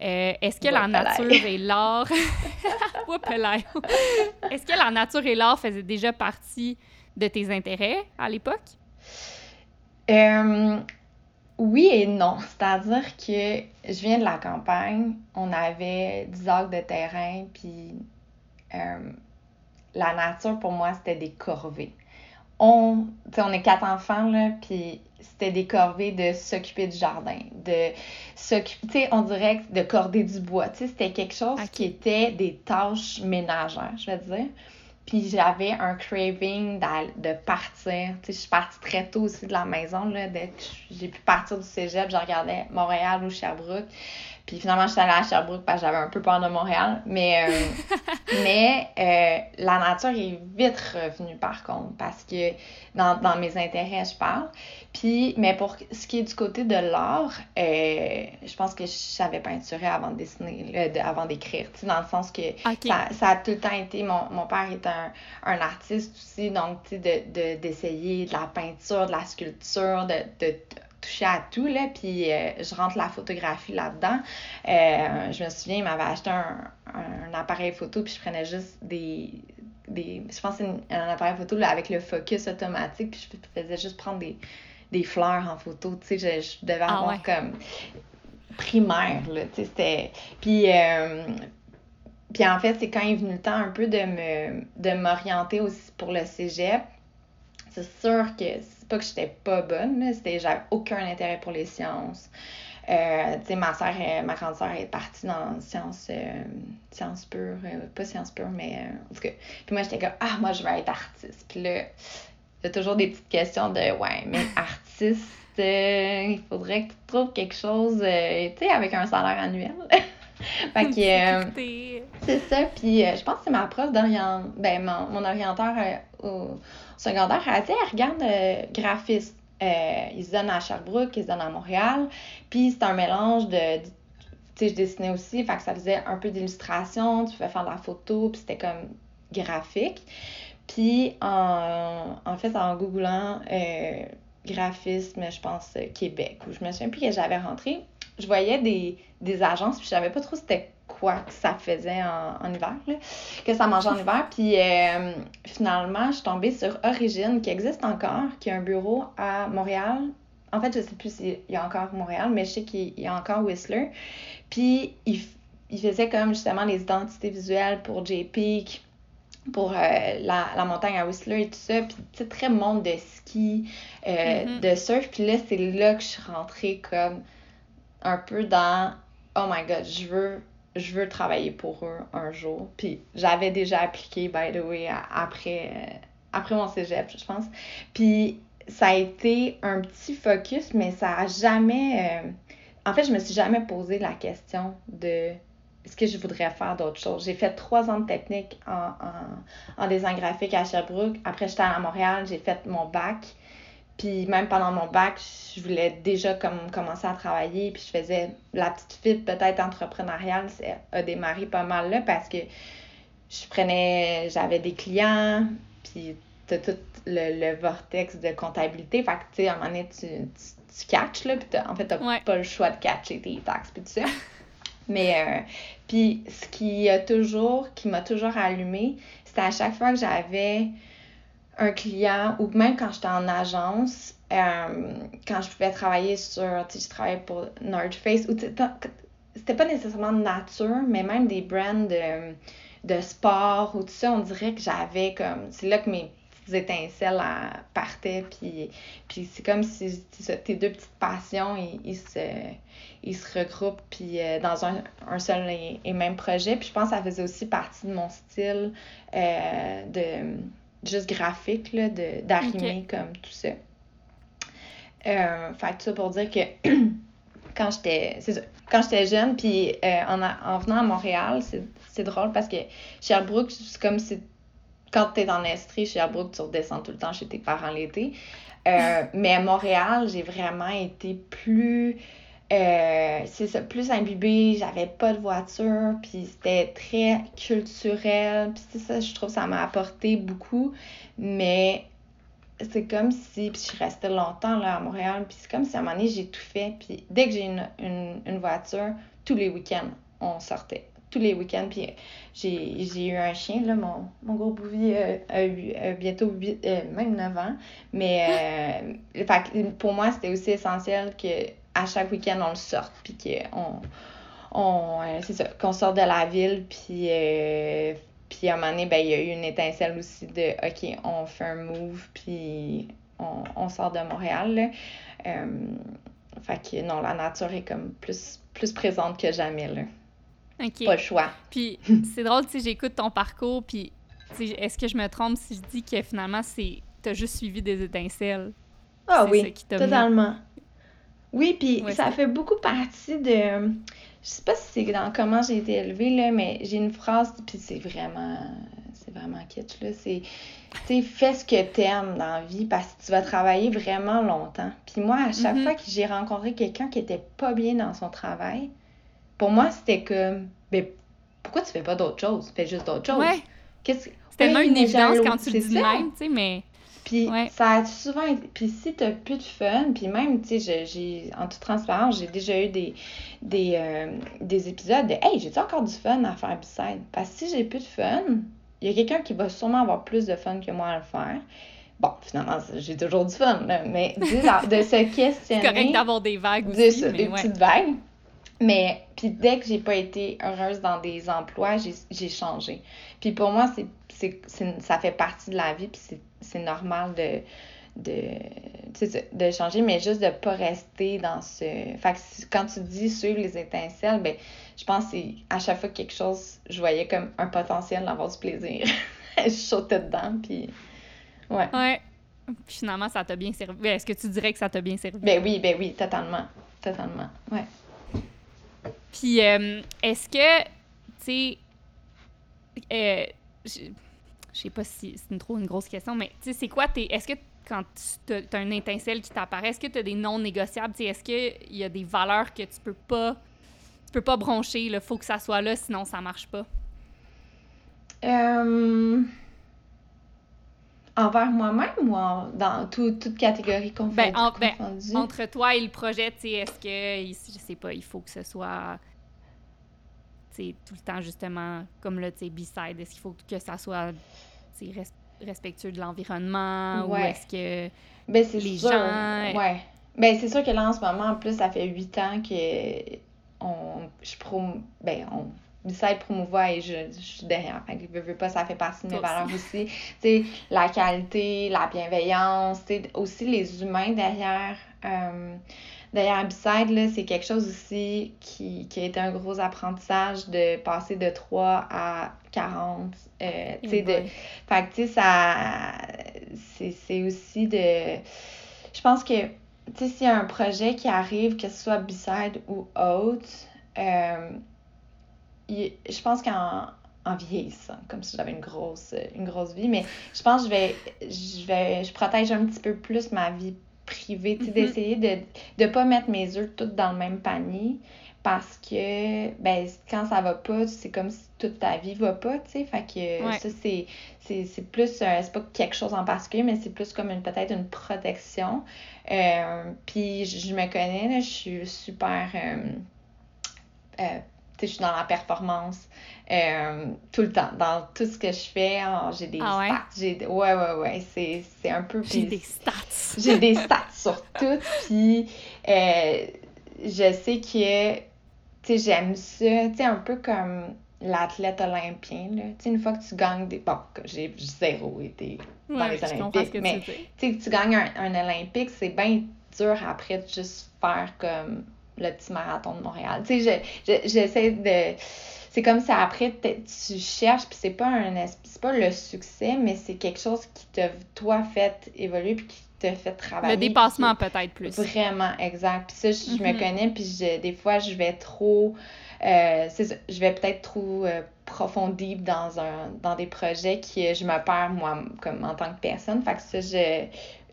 euh, est-ce que la nature et l'art. <laughs> est-ce que la nature et l'art faisaient déjà partie de tes intérêts à l'époque? Euh, oui et non. C'est-à-dire que je viens de la campagne, on avait 10 acres de terrain, puis la nature, pour moi, c'était des corvées. On, on est quatre enfants, là, puis c'était des corvées de s'occuper du jardin, de s'occuper, on dirait, de corder du bois. C'était quelque chose qui était des tâches ménagères, je vais dire. Puis j'avais un craving de partir. je suis partie très tôt aussi de la maison. Là, j'ai pu partir du cégep, je regardais Montréal ou Sherbrooke. Puis finalement, je suis allée à Sherbrooke parce que j'avais un peu peur de Montréal. Mais, euh, <laughs> mais euh, la nature est vite revenue par contre parce que dans, dans mes intérêts, je parle. Puis, mais pour ce qui est du côté de l'art, euh, je pense que je savais peinturer avant de dessiner, avant d'écrire. Dans le sens que ça, ça, a tout le temps été. Mon, mon père est un, un artiste aussi, donc d'essayer de, de, d'essayer de la peinture, de la sculpture, de, de toucher à tout, là, puis euh, je rentre la photographie là-dedans. Euh, je me souviens, il m'avait acheté un, un, appareil photo, puis je prenais juste des... des je pense que c'est un appareil photo là, avec le focus automatique, puis je faisais juste prendre des, des fleurs en photo, tu sais, je, je, devais ah avoir comme primaire, là, tu sais, c'était... Puis... Euh, puis en fait, c'est quand il est venu le temps un peu de me de m'orienter aussi pour le cégep. C'est sûr que pas que j'étais pas bonne, c'était j'avais aucun intérêt pour les sciences. Euh, tu sais, ma soeur, ma grande soeur est partie dans sciences, euh, sciences pures, euh, pas sciences pures, mais en tout cas. Puis moi, j'étais comme, ah, moi, je veux être artiste. Puis là, il y a toujours des petites questions de, ouais, mais <laughs> artiste, il faudrait que tu trouves quelque chose, tu sais, avec un salaire annuel. <laughs> fait que, c'est ça. Puis je pense que c'est ma prof d'orientation, ben, mon, mon orienteur au secondaire, elle, elle regarde euh, graphiste. Euh, ils se donnent à Sherbrooke, ils se donnent à Montréal. Puis c'est un mélange de. tu sais, je dessinais aussi, fait que ça faisait un peu d'illustration, tu pouvais faire de la photo, puis c'était comme graphique. Puis en, en fait, en googlant euh, graphisme, je pense, Québec, où je me souviens plus que j'avais rentré, je voyais des, des agences, puis je savais pas trop c'était quoi que ça faisait en, en hiver, là, que ça mangeait en <laughs> hiver. Puis euh, finalement, je suis tombée sur Origine, qui existe encore, qui a un bureau à Montréal. En fait, je sais plus s'il y a encore Montréal, mais je sais qu'il y a encore Whistler. Puis il, il faisait comme justement les identités visuelles pour JP, pour euh, la, la, montagne à Whistler et tout ça. Puis, tu sais, très monde de ski, euh, mm-hmm. de surf. Puis là, c'est là que je suis rentrée comme un peu dans Oh my god, je veux je veux travailler pour eux un jour. Puis j'avais déjà appliqué, by the way, après, euh, après mon cégep, je pense. Puis ça a été un petit focus, mais ça a jamais. Euh, en fait, je me suis jamais posé la question de est-ce que je voudrais faire d'autres choses. J'ai fait trois ans de technique en, en, en design graphique à Sherbrooke. Après, j'étais à Montréal, j'ai fait mon bac. Puis même pendant mon bac, je voulais déjà comme commencer à travailler. Puis je faisais la petite fille peut-être entrepreneuriale, ça a démarré pas mal là parce que je prenais, j'avais des clients, puis t'as tout le, vortex de comptabilité. Fait que tu sais, à un moment donné, tu, tu, catches là, puis en fait, t'as pas le choix de catcher tes taxes puis tout ça. <laughs> Mais, euh, puis ce qui a toujours, qui m'a toujours allumé, c'était à chaque fois que j'avais un client ou même quand j'étais en agence, euh, quand je pouvais travailler sur, tu sais, je travaillais pour North Face, ou c'était pas nécessairement de nature, mais même des brands de, de sport ou tout ça, on dirait que j'avais comme, c'est là que mes petites étincelles partaient, puis, puis c'est comme si tes deux petites passions, ils, se, ils se regroupent, puis euh, dans un, un seul et, même projet, puis je pense que ça faisait aussi partie de mon style euh, de juste graphique, là, d'arrimer comme tout ça. Euh, fait tout ça pour dire que <clears throat> quand j'étais quand j'étais jeune, puis euh, en, en, venant à Montréal, c'est drôle parce que Sherbrooke, c'est comme si quand tu es en Estrie, Sherbrooke, tu redescends tout le temps chez tes parents l'été. Euh, <laughs> mais à Montréal, j'ai vraiment été plus euh, c'est ça, plus imbibé, j'avais pas de voiture, puis c'était très culturel, puis c'est ça, je trouve ça m'a apporté beaucoup, mais c'est comme si, puis je restais longtemps là à Montréal, puis c'est comme si à un moment donné j'ai tout fait, puis dès que j'ai une, une, une, voiture, tous les week-ends, on sortait. Tous les week-ends, puis j'ai eu un chien, là, mon, mon gros bouvier euh, a, bientôt 8, euh, même 9 ans, mais pour moi c'était aussi essentiel que à chaque week-end, on le sorte, puis qu'on on, euh, c'est ça, qu'on sorte de la ville, puis, euh, puis à un moment donné, ben, il y a eu une étincelle aussi de OK, on fait un move, puis on, on sort de Montréal. Là. Euh, fait que non, la nature est comme plus, plus présente que jamais. Là. Pas le choix. Puis <laughs> c'est drôle, sais, j'écoute ton parcours, puis est-ce que je me trompe si je dis que finalement, c'est t'as juste suivi des étincelles? Ah oui, totalement. Oui, puis ça fait beaucoup partie de. Je sais pas si c'est dans comment j'ai été élevée, là, mais j'ai une phrase, puis c'est vraiment. C'est vraiment kitsch, là. C'est. Tu fais ce que t'aimes dans la vie parce que tu vas travailler vraiment longtemps. Puis moi, à chaque mm-hmm. fois que j'ai rencontré quelqu'un qui était pas bien dans son travail, pour moi, c'était comme. Ben, pourquoi tu fais pas d'autres choses? Fais juste d'autres choses. Ouais. C'est tellement une évidence quand tu le dis même, tu sais, mais. Puis ça a souvent été... Puis si t'as plus de fun, puis même, tu sais, j'ai... En toute transparence, j'ai déjà eu des, des, euh, des épisodes de « Hey, j'ai-tu encore du fun à faire B-side? » Parce que si j'ai plus de fun, il y a quelqu'un qui va sûrement avoir plus de fun que moi à le faire. Bon, finalement, j'ai toujours du fun, là, mais <laughs> de se questionner... C'est correct d'avoir des vagues aussi, Des petites vagues. Mais, puis dès que j'ai pas été heureuse dans des emplois, j'ai changé. Puis pour moi, c'est ça fait partie de la vie, puis c'est normal de, de, de changer, mais juste de pas rester dans ce... Fait que quand tu dis suivre les étincelles, ben je pense que à chaque fois quelque chose, je voyais comme un potentiel d'avoir du plaisir. <laughs> je sautais dedans, puis... Ouais. Ouais. Puis finalement, ça t'a bien servi. Est-ce que tu dirais que ça t'a bien servi? Ben oui, ben oui, totalement. Totalement, ouais. Puis, euh, est-ce que, tu sais, euh, je sais pas si c'est trop une grosse question, mais tu sais, c'est quoi tes. Est-ce que quand tu as, une étincelle qui t'apparaît, est-ce que tu as des non négociables? Est-ce qu'il y a des valeurs que tu peux pas. Tu peux pas broncher, il faut que ça soit là, sinon ça marche pas? Euh, envers moi-même ou dans toute catégorie ben, confondue? Ben, entre toi et le projet, est-ce que, je sais pas, il faut que ce soit tout le temps, justement, comme là, tu sais, B-side, est-ce qu'il faut que ça soit respectueux de l'environnement ou est-ce que ben, les sûr. gens... Ouais. Ben, c'est sûr que là, en ce moment, en plus, ça fait huit ans que on, je prom... ben, on promouvoir et je, je, suis derrière. Fait que, veux, pas, ça fait partie de mes valeurs aussi. Tu sais, la qualité, la bienveillance, tu sais, aussi les humains derrière... Euh, D'ailleurs, Beside, c'est quelque chose aussi qui, qui, a été un gros apprentissage de passer de 3 à 40. Euh, tu sais, de... Fait que, tu sais, ça... C'est aussi de... Je pense que, tu sais, s'il y a un projet qui arrive, que ce soit Beside ou autre, euh, je pense qu'en en vieillissant, comme si j'avais une grosse, une grosse vie, mais je pense que je vais, je vais, je protège un petit peu plus ma vie privé, tu sais, mm-hmm. d'essayer de ne pas mettre mes œufs toutes dans le même panier parce que, ben, quand ça va pas, c'est comme si toute ta vie va pas, tu sais, fait que ça, c'est, c'est, plus, euh, c'est pas quelque chose en particulier, mais c'est plus comme une, peut-être une protection. Euh, puis je me connais, je suis super... Euh, je suis dans la performance euh, tout le temps. Dans tout ce que je fais, oh, j'ai des ah stats. J'ai, ouais, ouais, ouais. C'est, c'est un peu. J'ai des stats. j'ai des <laughs> stats sur tout. Puis euh, je sais que, tu sais, j'aime ça. Tu sais, un peu comme l'athlète olympien. Là. Tu sais, une fois que tu gagnes des. Bon, j'ai zéro été dans les Olympiques. Mais tu sais, que tu gagnes un, un Olympique, c'est bien dur après de juste faire comme le petit marathon de Montréal. Tu sais, j'essaie de. C'est comme si après, tu cherches, puis c'est pas un c'est pas le succès, mais c'est quelque chose qui t'a, toi, fait évoluer, puis qui t'a fait travailler. Le dépassement, peut-être plus. Vraiment, exact. Puis ça, je, me mm-hmm. connais, puis des fois, je vais trop. Euh, je vais peut-être trop euh, deep dans, un, dans des projets qui je me perds, moi, comme en tant que personne. Fait que ça,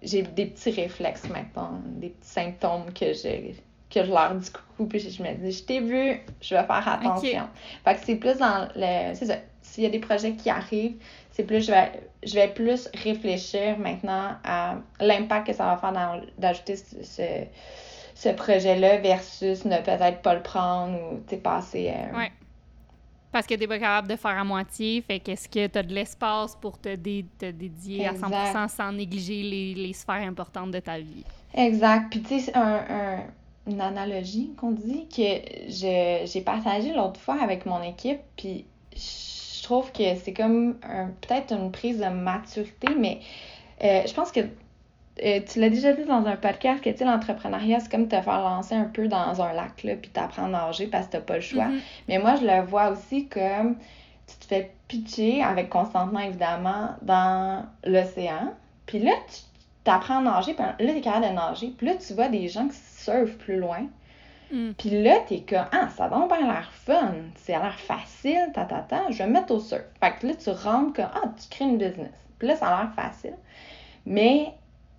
j'ai des petits réflexes maintenant, des petits symptômes que je que je leur dis coucou, puis je me dis, je t'ai vu, je vais faire attention. Fait que c'est plus dans le. C'est ça. S'il y a des projets qui arrivent, c'est plus, je vais, je vais plus réfléchir maintenant à l'impact que ça va faire d'ajouter ce, ce, projet-là versus ne peut-être pas le prendre ou, tu passer. Euh... Ouais. Parce que tu n'es pas capable de faire à moitié. Fait qu'est-ce que tu as de l'espace pour te, te dédier à 100% sans négliger les, les, sphères importantes de ta vie? Exact. Puis, tu sais, un, un, une analogie qu'on dit que j'ai partagé l'autre fois avec mon équipe, puis je trouve que c'est comme peut-être une prise de maturité, mais euh, je pense que euh, tu l'as déjà dit dans un podcast que l'entrepreneuriat, c'est comme te faire lancer un peu dans un lac, là, puis t'apprendre à nager parce que t'as pas le choix. Mm-hmm. Mais moi, je le vois aussi comme tu te fais pitcher avec consentement, évidemment, dans l'océan. Puis là, tu t'apprends à nager, puis là, t'es capable de nager. Puis là, tu vois des gens qui surf plus loin. Mm. Puis là, t'es comme, ah, ça a bien l'air fun, c'est a l'air facile, ta, ta, ta, je vais me mettre au surf. Fait que là, tu rentres comme, ah, tu crées une business. Puis là, ça a l'air facile. Mais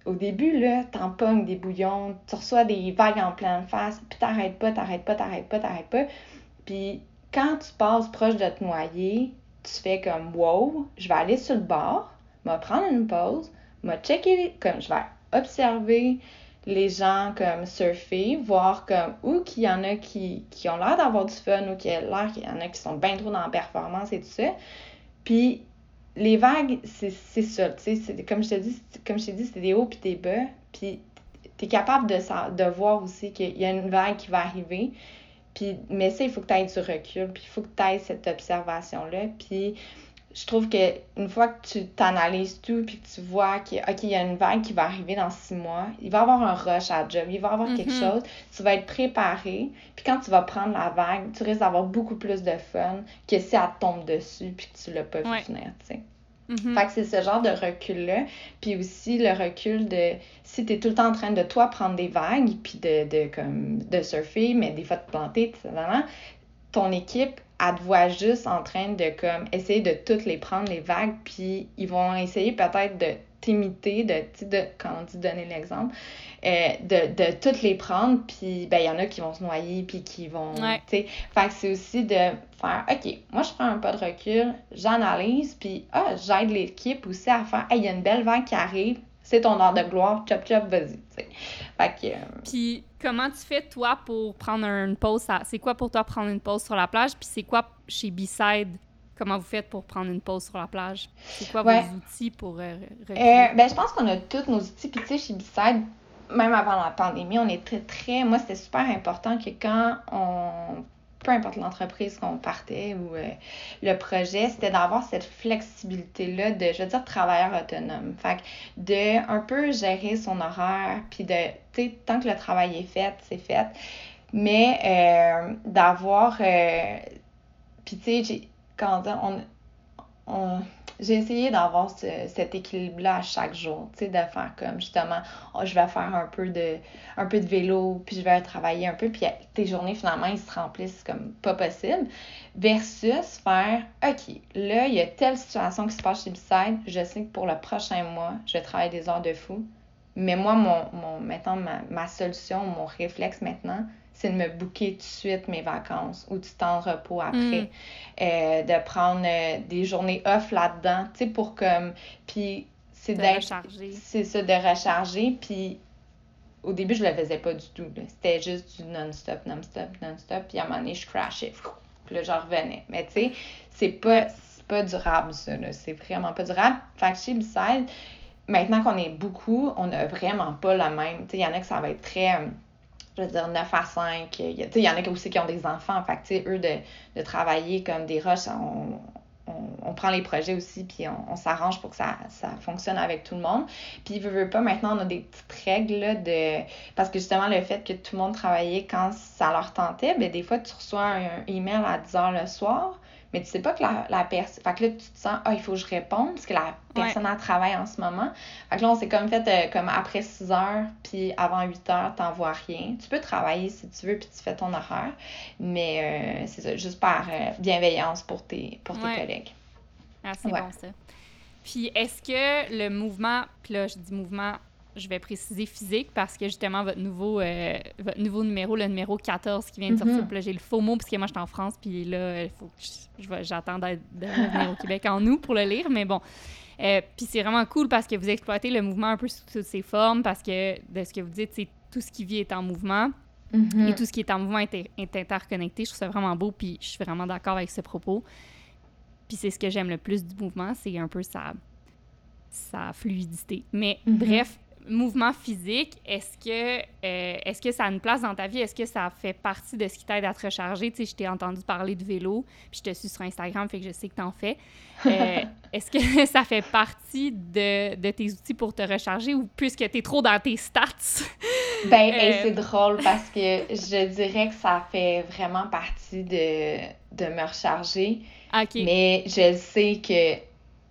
au début, là, t'en pognes des bouillons, tu reçois des vagues en pleine face, puis t'arrêtes pas, t'arrêtes pas, t'arrêtes pas, t'arrêtes pas. Puis quand tu passes proche de te noyer, tu fais comme, wow, je vais aller sur le bord, me prendre une pause, m'a checké, comme je vais observer les gens comme surfer, voir comme où qu'il y en a qui, qui ont l'air d'avoir du fun ou qu'il y, l'air qu'il y en a qui sont bien trop dans la performance et tout ça. Puis les vagues, c'est ça, tu sais, comme je te dis, comme je t'ai dit, c'est des hauts puis des bas, puis tu es capable de, de voir aussi qu'il y a une vague qui va arriver, puis, mais ça, il faut que tu aies du recul, puis il faut que tu aies cette observation-là, puis je trouve que une fois que tu t'analyses tout puis que tu vois qu'il OK, y a une vague qui va arriver dans six mois, il va y avoir un rush à job, il va y avoir quelque mm-hmm. chose, tu vas être préparé. Puis quand tu vas prendre la vague, tu risques d'avoir beaucoup plus de fun que si elle tombe dessus puis que tu l'as pas vu finir, tu sais. Mm-hmm. Fait que c'est ce genre de recul-là. Puis aussi le recul de si tu es tout le temps en train de toi prendre des vagues, puis de, de, comme, de surfer, mais des fois de planter, etc., ton équipe, elle te voit juste en train de comme essayer de toutes les prendre, les vagues, puis ils vont essayer peut-être de t'imiter, de, de, quand on dit donner l'exemple, euh, de, de toutes les prendre, puis ben il y en a qui vont se noyer, puis qui vont, tu sais, fait que c'est aussi de faire, OK, moi je prends un pas de recul, j'analyse, puis ah, j'aide l'équipe aussi à faire, hey, il y a une belle vague qui arrive, c'est ton heure de gloire, chop chop, vas-y, tu Fait que... Euh, puis comment tu fais, toi, pour prendre une pause? C'est quoi pour toi prendre une pause sur la plage? Puis c'est quoi chez B-Side? Comment vous faites pour prendre une pause sur la plage? C'est quoi vos outils pour euh, euh, ben, je pense qu'on a tous nos outils. Puis tu sais, chez B-Side, même avant la pandémie, on est très, très... Moi, c'était super important que quand on peu importe l'entreprise qu'on partait ou euh, le projet, c'était d'avoir cette flexibilité-là de, je veux dire, travailleur autonome. Fait que de un peu gérer son horaire, puis de, tu sais, tant que le travail est fait, c'est fait. Mais euh, d'avoir, euh, puis tu sais, quand on, on j'ai essayé d'avoir cet équilibre-là à chaque jour, tu sais, de faire comme justement, oh, je vais faire un peu de un peu de vélo, puis je vais travailler un peu, puis tes journées finalement ils se remplissent comme pas possible, versus faire, ok, là il y a telle situation qui se passe chez Beside, je sais que pour le prochain mois, je vais travailler des heures de fou, mais moi mon, mon maintenant ma, ma solution, mon réflexe maintenant, c'est de me booker tout de suite mes vacances ou du temps de repos après. Mm. Euh, de prendre euh, des journées off là-dedans, tu sais, pour comme. Puis c'est de recharger. C'est ça, de recharger. Puis au début, je le faisais pas du tout. C'était juste du non-stop, non-stop, non-stop. Puis à un moment donné, je crashais. Puis là, j'en revenais. Mais tu sais, c'est pas, pas durable, ça. C'est vraiment pas durable. Fait que chez Beside, maintenant qu'on est beaucoup, on a vraiment pas la même. Tu sais, il y en a que ça va être très. Je veux dire, 9 à 5. Il y, en a aussi qui ont des enfants. Fait eux, de, travailler comme des roches, on, prend les projets aussi, puis on, s'arrange pour que ça, ça, fonctionne avec tout le monde. Puis, veut, veut pas, maintenant, on a des petites règles de. Parce que justement, le fait que tout le monde travaillait quand ça leur tentait, ben des fois, tu reçois un, un email à 10 h le soir mais tu sais pas que la, la personne. Fait que là, tu te sens, ah, il faut que je réponde, parce que la personne a travaille en ce moment. Fait que là, on s'est comme fait, euh, comme après 6 heures, puis avant 8 heures, t'envoies rien. Tu peux travailler si tu veux, puis tu fais ton horaire. Mais euh, c'est ça, juste par euh, bienveillance pour tes, pour tes collègues. Ah, c'est bon ça. Puis est-ce que le mouvement, puis là, je dis mouvement je vais préciser physique parce que justement, votre nouveau, euh, votre nouveau numéro, le numéro 14 qui vient de sortir, là, j'ai le faux mot parce que moi, je suis en France, puis là, il faut que j'attends d'être au Québec en nous pour le lire, mais bon. Euh, puis c'est vraiment cool parce que vous exploitez le mouvement un peu sous toutes ses formes, parce que de ce que vous dites, c'est tout ce qui vit est en mouvement. Mm-hmm. Et tout ce qui est en mouvement est, est, interconnecté. Je trouve ça vraiment beau, puis je suis vraiment d'accord avec ce propos. Puis c'est ce que j'aime le plus du mouvement, c'est un peu sa, sa fluidité. Mais mm-hmm. bref, mouvement physique, est-ce que, euh, est-ce que ça a une place dans ta vie? Est-ce que ça fait partie de ce qui t'aide à te recharger? Tu sais, je t'ai entendu parler de vélo, puis je te suis sur Instagram, fait que je sais que t'en fais. Euh, <laughs> est-ce que <laughs> ça fait partie de, de, tes outils pour te recharger ou puisque t'es trop dans tes stats? ben, euh, c'est drôle parce que je dirais que ça fait vraiment partie de, de me recharger. Mais je sais que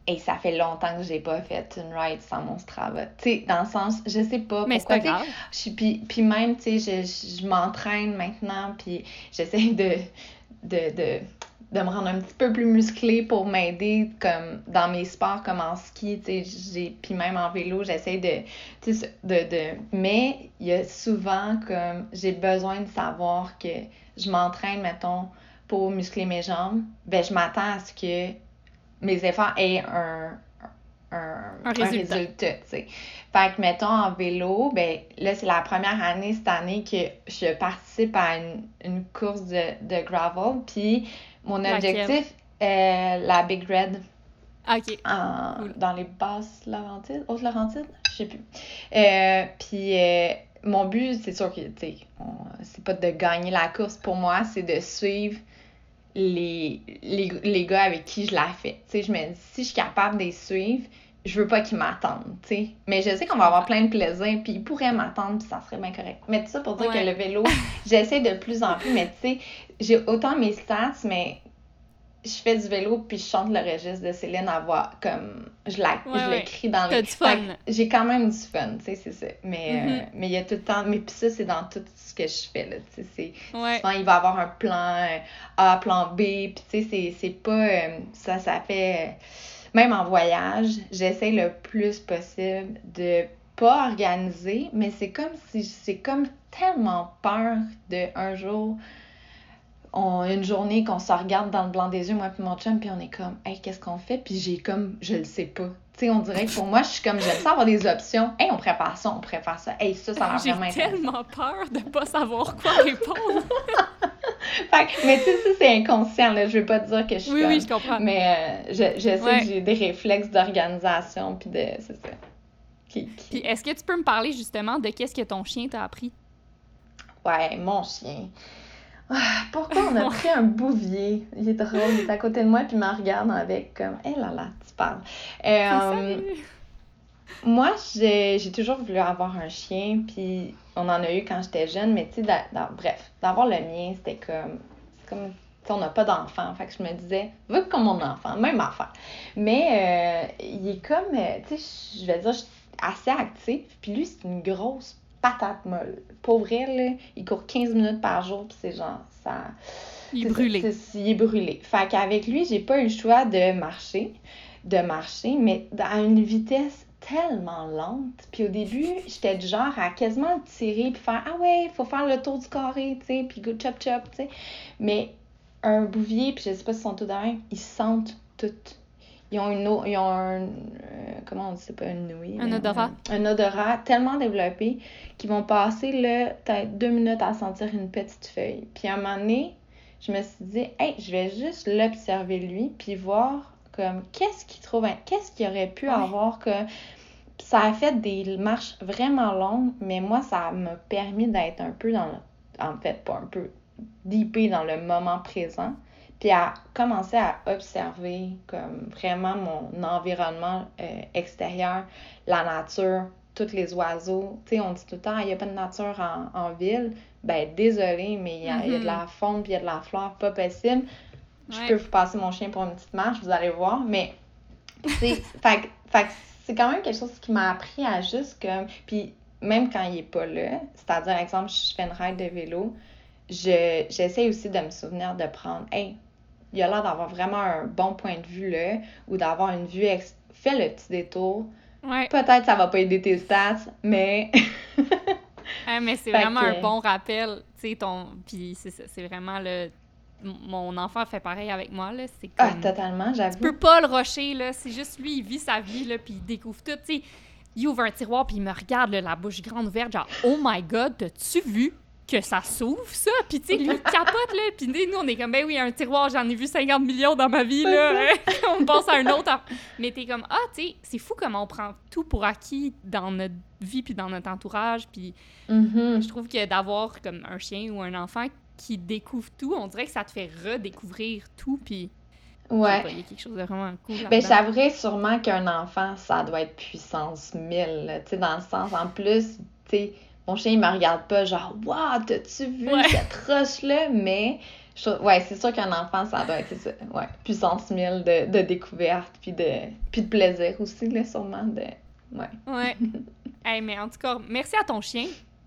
et ça fait longtemps que j'ai pas fait une ride sans mon Strava. Tu sais, dans le sens, je sais pas Mais pourquoi. Pas puis, puis même, tu sais, je, je m'entraîne maintenant, puis j'essaie de, de, de, de, me rendre un petit peu plus musclée pour m'aider comme dans mes sports comme en ski, tu sais, puis même en vélo, j'essaie de, de, de... Mais il y a souvent comme, j'ai besoin de savoir que je m'entraîne, mettons, pour muscler mes jambes, ben je m'attends à ce que mes efforts aient un, un, Un résultat. résultat. Fait que, mettons, en vélo, ben là, c'est la première année cette année que je participe à une, une course de, de gravel. Puis mon objectif, euh, la Big Red OK. en- Cool. dans les basses Laurentides, hautes Laurentides, je sais plus. Euh, puis euh, mon but, c'est sûr que, tu sais, c'est pas de gagner la course pour moi, c'est de suivre les, les, les gars avec qui je la fais. Tu sais, je me dis, si je suis capable de les suivre, je veux pas qu'ils m'attendent, tu sais. Mais je sais qu'on va avoir plein de plaisir, puis ils pourraient m'attendre, puis ça serait bien correct. Mais tout ça pour dire Ouais. que le vélo, <laughs> j'essaie de plus en plus, mais tu sais, j'ai autant mes stats, mais je fais du vélo puis je chante le registre de Céline à voix comme je la Ouais, je ouais. l'écris dans que j'ai quand même du fun tu sais c'est ça mais euh, Mhm. mais il y a tout le temps mais puis ça c'est dans tout que je fais là tu sais c'est Ouais. souvent il va y avoir un plan euh, A plan B puis tu sais c'est c'est pas euh, ça ça fait euh, même en voyage j'essaie le plus possible de pas organiser mais c'est comme si c'est comme tellement peur de un jour on, une journée qu'on se regarde dans le blanc des yeux, moi puis mon chum, puis on est comme, hey, qu'est-ce qu'on fait? Puis j'ai comme, je le sais pas. Tu sais, on dirait que pour moi, je suis comme, j'aime ça avoir des options. Hey, on prépare ça, on prépare ça. Hey, ça, ça va J'ai vraiment intéressant. tellement peur de pas savoir quoi répondre. <laughs> Fait que- mais tu sais, ça, c'est inconscient, là. Je veux pas te dire que je suis oui, comme- oui, je comprends. Mais euh, je, je sais Ouais. que j'ai des réflexes d'organisation, puis de, c'est ça. Qui, qui- Puis est-ce que tu peux me parler justement de qu'est-ce que ton chien t'a appris? Ouais, mon chien. Ah, Pourquoi on a pris un bouvier? Il est drôle, il est à côté de moi, puis il me regarde avec comme, hé là là, tu parles. Euh, moi, j'ai j'ai toujours voulu avoir un chien, puis on en a eu quand j'étais jeune, mais tu sais, bref, d'avoir le mien, c'était comme, c'est comme, on n'a pas d'enfant, fait que je me disais, veux comme mon enfant, même affaire. Mais euh, il est comme, euh, tu sais, je vais dire, je suis assez actif, puis lui, c'est une grosse patate molle. Pour vrai, là, il court 15 minutes par jour, puis c'est genre, ça... Il est brûlé. il est brûlé. Fait qu'avec lui, j'ai pas eu le choix de marcher, de marcher, mais à une vitesse tellement lente. Puis au début, j'étais du genre à quasiment le tirer puis faire Ah ouais, faut faire le tour du carré, tu sais, puis go chop chop, tu sais. Mais un bouvier, puis je sais pas s'ils sont tous de même, ils sentent toutes. Ils ont une eau, ils ont un, euh, comment on dit, c'est pas une nouille. Un odorat. Un, un odorat tellement développé qu'ils vont passer, là, peut-être deux minutes à sentir une petite feuille. Puis à un moment donné, je me suis dit, hey, je vais juste l'observer lui, puis voir comme qu'est-ce qu'il trouve, qu'est-ce qu'il aurait pu Ouais. avoir que. Ça a fait des marches vraiment longues, mais moi, ça m'a permis d'être un peu dans le. En fait, pas un peu, deepé dans le moment présent, puis à commencer à observer comme vraiment mon environnement euh, extérieur, la nature, tous les oiseaux. Tu sais, on dit tout le temps, il n'y a pas de nature en, en ville. Ben, désolé, mais il y, a il y a de la faune puis il y a de la flore, pas possible. Je peux vous passer mon chien pour une petite marche, vous allez voir, mais c'est <laughs> fait, fait c'est quand même quelque chose qui m'a appris à juste comme puis même quand il est pas là, c'est-à-dire exemple je fais une ride de vélo, je j'essaie aussi de me souvenir de prendre hey, il a l'air d'avoir vraiment un bon point de vue là ou d'avoir une vue ex... fais le petit détour. Ouais. Peut-être ça va pas aider tes stats, mais <laughs> Ah, mais c'est vraiment que- un bon rappel, tu sais, ton... Puis c'est vraiment le... Mon enfant fait pareil avec moi, là, c'est ah comme... totalement, tu j'avoue. peux pas le rusher, là, c'est juste lui, il vit sa vie, là, puis il découvre tout, tu sais. Il ouvre un tiroir, puis il me regarde, là, la bouche grande ouverte, genre « Oh my God, t'as-tu vu? Que ça s'ouvre, ça? » Puis tu sais, lui, il <laughs> capote, là, puis nous, on est comme « Ben oui, un tiroir, j'en ai vu 50 millions dans ma vie, là. <laughs> on passe à un autre. en- Mais t'es comme « Ah, tu sais, c'est fou comment on prend tout pour acquis dans notre vie, puis dans notre entourage, puis... » Mhm. Je trouve que d'avoir comme un chien ou un enfant qui découvre tout, on dirait que ça te fait redécouvrir tout, puis Ouais. il y a quelque chose de vraiment cool Ben, j'avouerais sûrement qu'un enfant, ça doit être puissance 1000, là, tu sais, dans le sens, en plus, tu sais, mon chien, il me regarde pas genre, waouh, t'as-tu vu Ouais. cette roche-là? Mais, je ouais, c'est sûr qu'un enfant, ça doit être, ça, ouais, puissance 1000 de, de découverte, puis de, puis de plaisir aussi, là, sûrement, de, ouais. Ouais. <laughs> hey, mais en tout cas, merci à ton chien.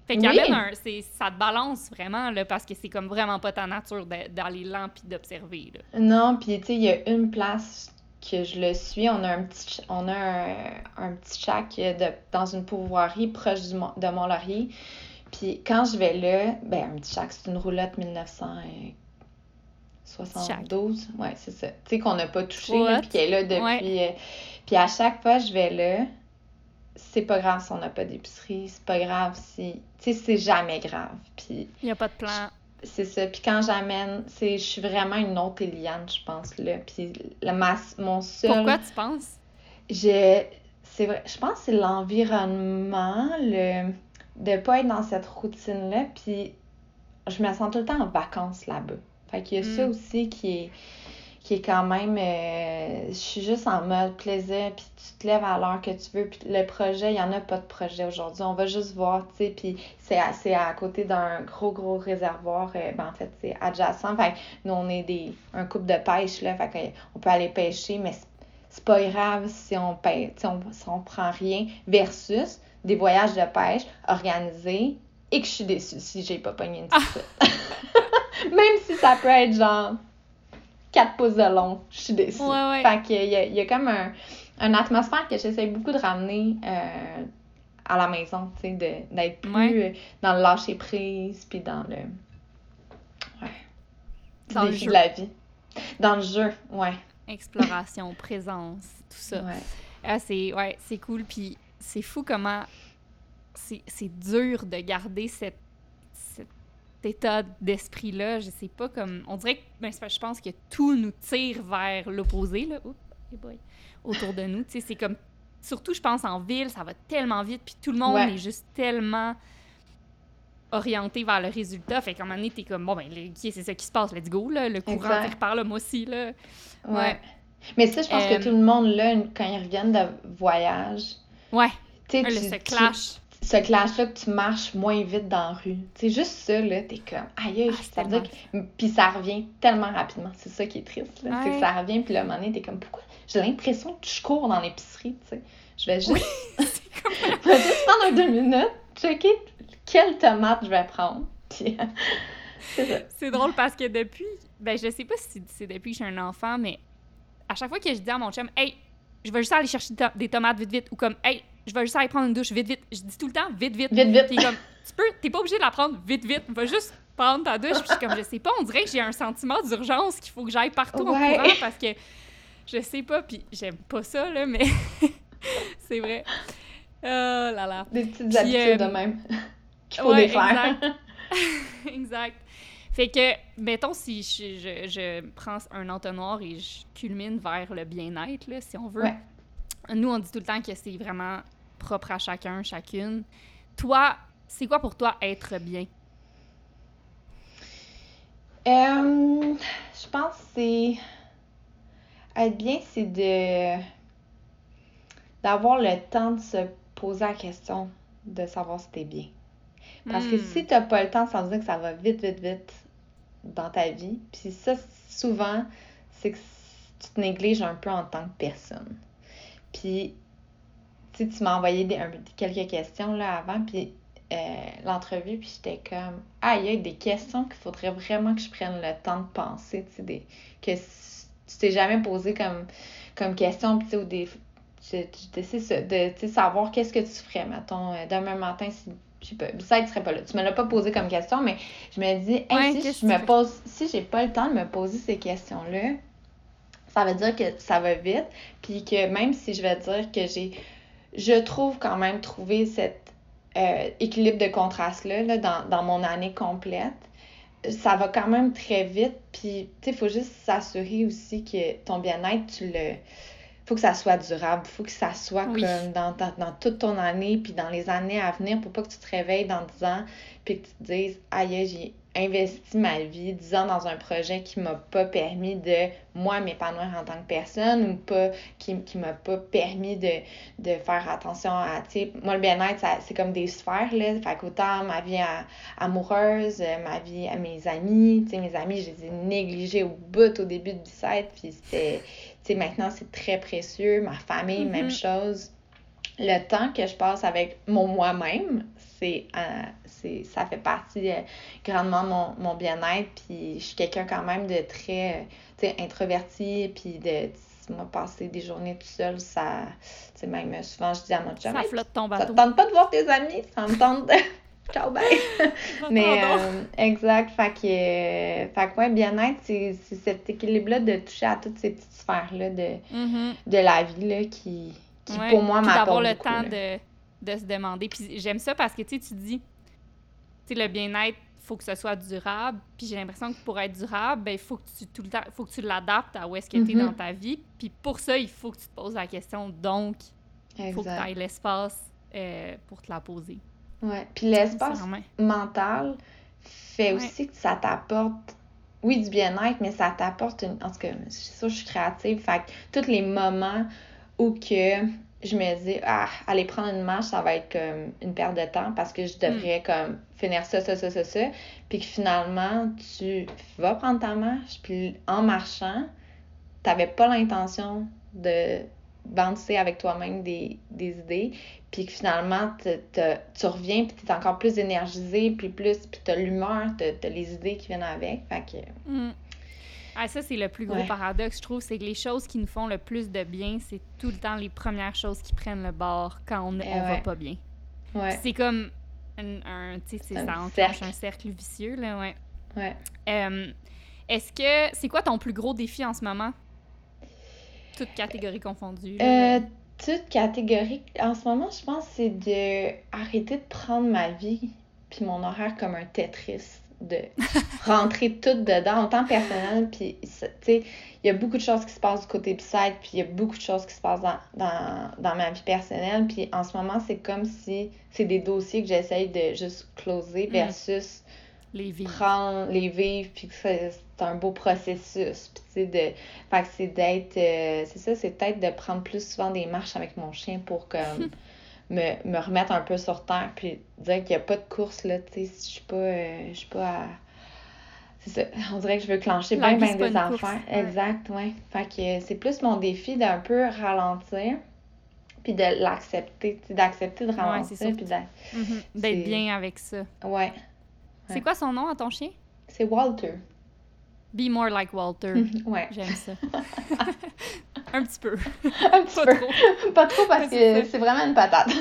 Fait qu'il Oui. amène un, c'est, ça te balance vraiment, là, parce que c'est comme vraiment pas ta nature d'aller lent puis d'observer, là. Non, puis tu sais, il y a une place que je le suis. On a un petit, on a un, un petit shack de, dans une pourvoirie proche du, de Mont-Laurier. Puis quand je vais là, ben un petit shack, c'est une roulotte 1972. Ouais, c'est ça. Tu sais, qu'on n'a pas touché, puis qui est là depuis. euh, Puis à chaque fois, je vais là, c'est pas grave si on n'a pas d'épicerie, c'est pas grave si. Tu sais, c'est jamais grave. Puis. Il n'y a pas de plan. C'est ça. Puis quand j'amène, c'est, je suis vraiment une autre Eliane, je pense, là. Puis la masse, mon seul. Pourquoi tu penses? Je. C'est vrai. Je pense que c'est l'environnement, le. De pas être dans cette routine-là. Puis je me sens tout le temps en vacances là-bas. Fait qu'il y a ça Mm. aussi qui est qui est quand même euh, je suis juste en mode plaisir puis tu te lèves à l'heure que tu veux puis le projet il y en a pas de projet aujourd'hui. On va juste voir tu sais puis c'est à, c'est à côté d'un gros gros réservoir euh, ben en fait c'est adjacent. Fait que nous on est des un couple de pêche là. Fait on peut aller pêcher mais c'est- pas grave si on pêche si on, si on prend rien versus des voyages de pêche organisés et que je suis déçue si j'ai pas pogné une petite truite. <laughs> Même si ça peut être genre 4 pouces de long, je suis déçue. Ouais, ouais. Fait qu'il y a, il y a comme un, une atmosphère que j'essaie beaucoup de ramener euh, à la maison, tu sais, d'être plus Ouais. euh, dans le lâcher prise, puis dans le. Ouais. Dans le jeu. de la vie. Dans le jeu, ouais. Exploration, <laughs> présence, tout ça. ouais. Ah, c'est ouais, cool. Puis c'est fou comment c'est dur de garder cette, cet état d'esprit-là. Je sais pas comme. On dirait que ben, je pense que tout nous tire vers l'opposé, là. Oups, hey boy, autour de nous. Tu sais, c'est comme. Surtout, je pense, en ville, ça va tellement vite, puis tout le monde Ouais. est juste tellement orienté vers le résultat. Fait qu'à un moment donné, t'es comme, bon, ben, c'est ça qui se passe, let's go, là. Le courant tire par là, moi aussi, là. Ouais. Ouais. Mais ça, je pense Euh, que tout le monde, là, quand ils reviennent de voyage, Ouais, tu sais, le, tu- clash. Ce clash-là que tu marches moins vite dans la rue. C'est juste ça, là, t'es comme, aïe, Ah, ça veut dire que... Puis ça revient tellement rapidement. C'est ça qui est triste, là. C'est que ça revient, puis un moment donné, t'es comme, pourquoi? J'ai l'impression que je cours dans l'épicerie, tu sais. Je vais juste... <laughs> <laughs> je vais juste prendre un deux minutes, checker quelle tomate je vais prendre, puis... <laughs> c'est drôle parce que depuis, ben je sais pas si c'est depuis que je suis un enfant, mais à chaque fois que je dis à mon chum, hey, je vais juste aller chercher des tomates vite vite, ou comme, hey, je vais juste aller prendre une douche vite vite, je dis tout le temps vite vite. Vite, vite. Puis comme, tu peux, t'es pas obligé de la prendre vite vite, va juste prendre ta douche. Puis je suis comme, je sais pas, on dirait que j'ai un sentiment d'urgence qu'il faut que j'aille partout en courant parce que je sais pas, puis j'aime pas ça là, mais <laughs> c'est vrai. Oh là là. Des petites Puis, habitudes euh, de même <laughs> qu'il faut Ouais, défaire. exact. <laughs> exact. Fait que, mettons, si je, je, je prends un entonnoir et je culmine vers le bien-être, là, si on veut. Ouais. Nous, on dit tout le temps que c'est vraiment propre à chacun, chacune. Toi, c'est quoi pour toi être bien? Euh, je pense que c'est. Être bien, c'est de. d'avoir le temps de se poser la question de savoir si t'es bien. Parce que Hmm. si t'as pas le temps, ça veut dire que ça va vite, vite, vite dans ta vie. Puis ça, souvent, c'est que tu te négliges un peu en tant que personne. Puis, tu sais, tu m'as envoyé des, un- quelques questions là avant, puis euh, l'entrevue, puis j'étais comme, ah, il y a des questions qu'il faudrait vraiment que je prenne le temps de penser, tu sais, des, que tu t'es jamais posé comme, comme question, tu sais, ou des, tu, c'est ça, de sais, savoir qu'est-ce que tu ferais, mettons, euh, demain matin, si, je sais pas, ça, il serait pas là. Tu me l'as pas posé comme question, mais je me dis, hey, Ouais, si je me pose, si j'ai pas le temps de me poser ces questions-là, ça veut dire que ça va vite, puis que même si je vais dire que j'ai, je trouve quand même trouver cet euh, équilibre de contraste-là là, dans, dans mon année complète, ça va quand même très vite, puis tu sais, il faut juste s'assurer aussi que ton bien-être, tu le... faut que ça soit durable, faut que ça soit Oui. comme dans, ta- dans toute ton année, puis dans les années à venir, pour pas que tu te réveilles dans 10 ans, puis que tu te dises, aïe, j'ai investi ma vie 10 ans dans un projet qui m'a pas permis de, moi, m'épanouir en tant que personne, ou pas, qui, qui m'a pas permis de, de faire attention à, tu sais, moi, le bien-être, c'est comme des sphères, là, fait qu'autant ma vie à- amoureuse, euh, ma vie à mes amis, tu sais, mes amis, je les ai négligés au bout au début de Bicêtre, puis c'était, tu sais, maintenant, c'est très précieux, ma famille, même Mhm. chose. Le temps que je passe avec mon moi-même, c'est, euh, c'est, ça fait partie euh, grandement de mon, mon bien-être, puis je suis quelqu'un quand même de très, introverti, puis de, moi, passer des journées tout seul, ça, tu même souvent, je dis à mon chum, Ça flotte ton ça bateau. te tente pas de voir tes amis, ça me tente de... <laughs> Ciao, bye! <laughs> Mais euh, exact, fait que, euh, fait que ouais, bien-être, c'est cet équilibre-là de toucher à toutes ces petites sphères-là de, Mhm. de la vie là, qui, qui Ouais, pour moi, puis m'apportent d'avoir le beaucoup, temps là. de, de se demander. Puis j'aime ça parce que tu sais, tu dis, sais, le bien-être, faut que ce soit durable. Puis j'ai l'impression que pour être durable, ben il faut que tu tout le temps, faut que tu l'adaptes à où est-ce que tu es Mhm. dans ta vie. Puis pour ça, il faut que tu te poses la question. Donc, il faut que tu ailles l'espace euh, pour te la poser. Ouais. Puis l'espace mental fait Ouais. aussi que ça t'apporte, oui, du bien-être, mais ça t'apporte une. En tout cas, c'est sûr, je suis créative. Fait que tous les moments où que je me dis, ah, aller prendre une marche, ça va être comme une perte de temps parce que je devrais comme finir ça, ça, ça, ça, ça. Puis que finalement, tu vas prendre ta marche, puis en marchant, t'avais pas l'intention de bouncer avec toi-même des, des idées, puis que finalement, te- te- tu reviens, puis t'es encore plus énergisé, puis plus, puis t'as l'humeur, t'as t'as les idées qui viennent avec, fait que... Mm. Ah, ça, c'est le plus gros Ouais. paradoxe, je trouve, c'est que les choses qui nous font le plus de bien, c'est tout le temps les premières choses qui prennent le bord quand on, Eh on va pas bien. Ouais, C'est comme un, un- tu sais, ça enclenche cercle. un cercle vicieux, là, ouais. ouais. Euh, Est-ce que, c'est quoi ton plus gros défi en ce moment? Toutes catégories confondues. là. Euh, toute catégorie, en ce moment, je pense c'est de arrêter de prendre ma vie puis mon horaire comme un Tetris, de rentrer tout dedans, autant personnel, puis tu sais, il y a beaucoup de choses qui se passent du côté psych, puis il y a beaucoup de choses qui se passent dans, dans, dans ma vie personnelle, puis en ce moment, c'est comme si c'est des dossiers que j'essaye de juste closer Mm. versus les prendre les vivre puis que c'est c'est un beau processus puis tu sais de fait que c'est d'être euh, c'est ça c'est peut-être de prendre plus souvent des marches avec mon chien pour comme <laughs> me, me remettre un peu sur terre puis dire qu'il n'y a pas de course là tu sais si je suis pas euh, je suis pas à... c'est ça <laughs> on dirait que je veux clencher bien bien des course, affaires ouais. exact ouais fait que c'est plus mon défi d'un peu ralentir puis de l'accepter d'accepter de ralentir sûr. puis d'être Mhm. D'être bien avec ça. ouais C'est Ouais. quoi son nom à ton chien? c'est Walter Be more like Walter. <laughs> ouais J'aime ça. <laughs> Un petit peu. <laughs> un petit Pas peu trop. <laughs> Pas trop parce que c'est vraiment une patate. <laughs>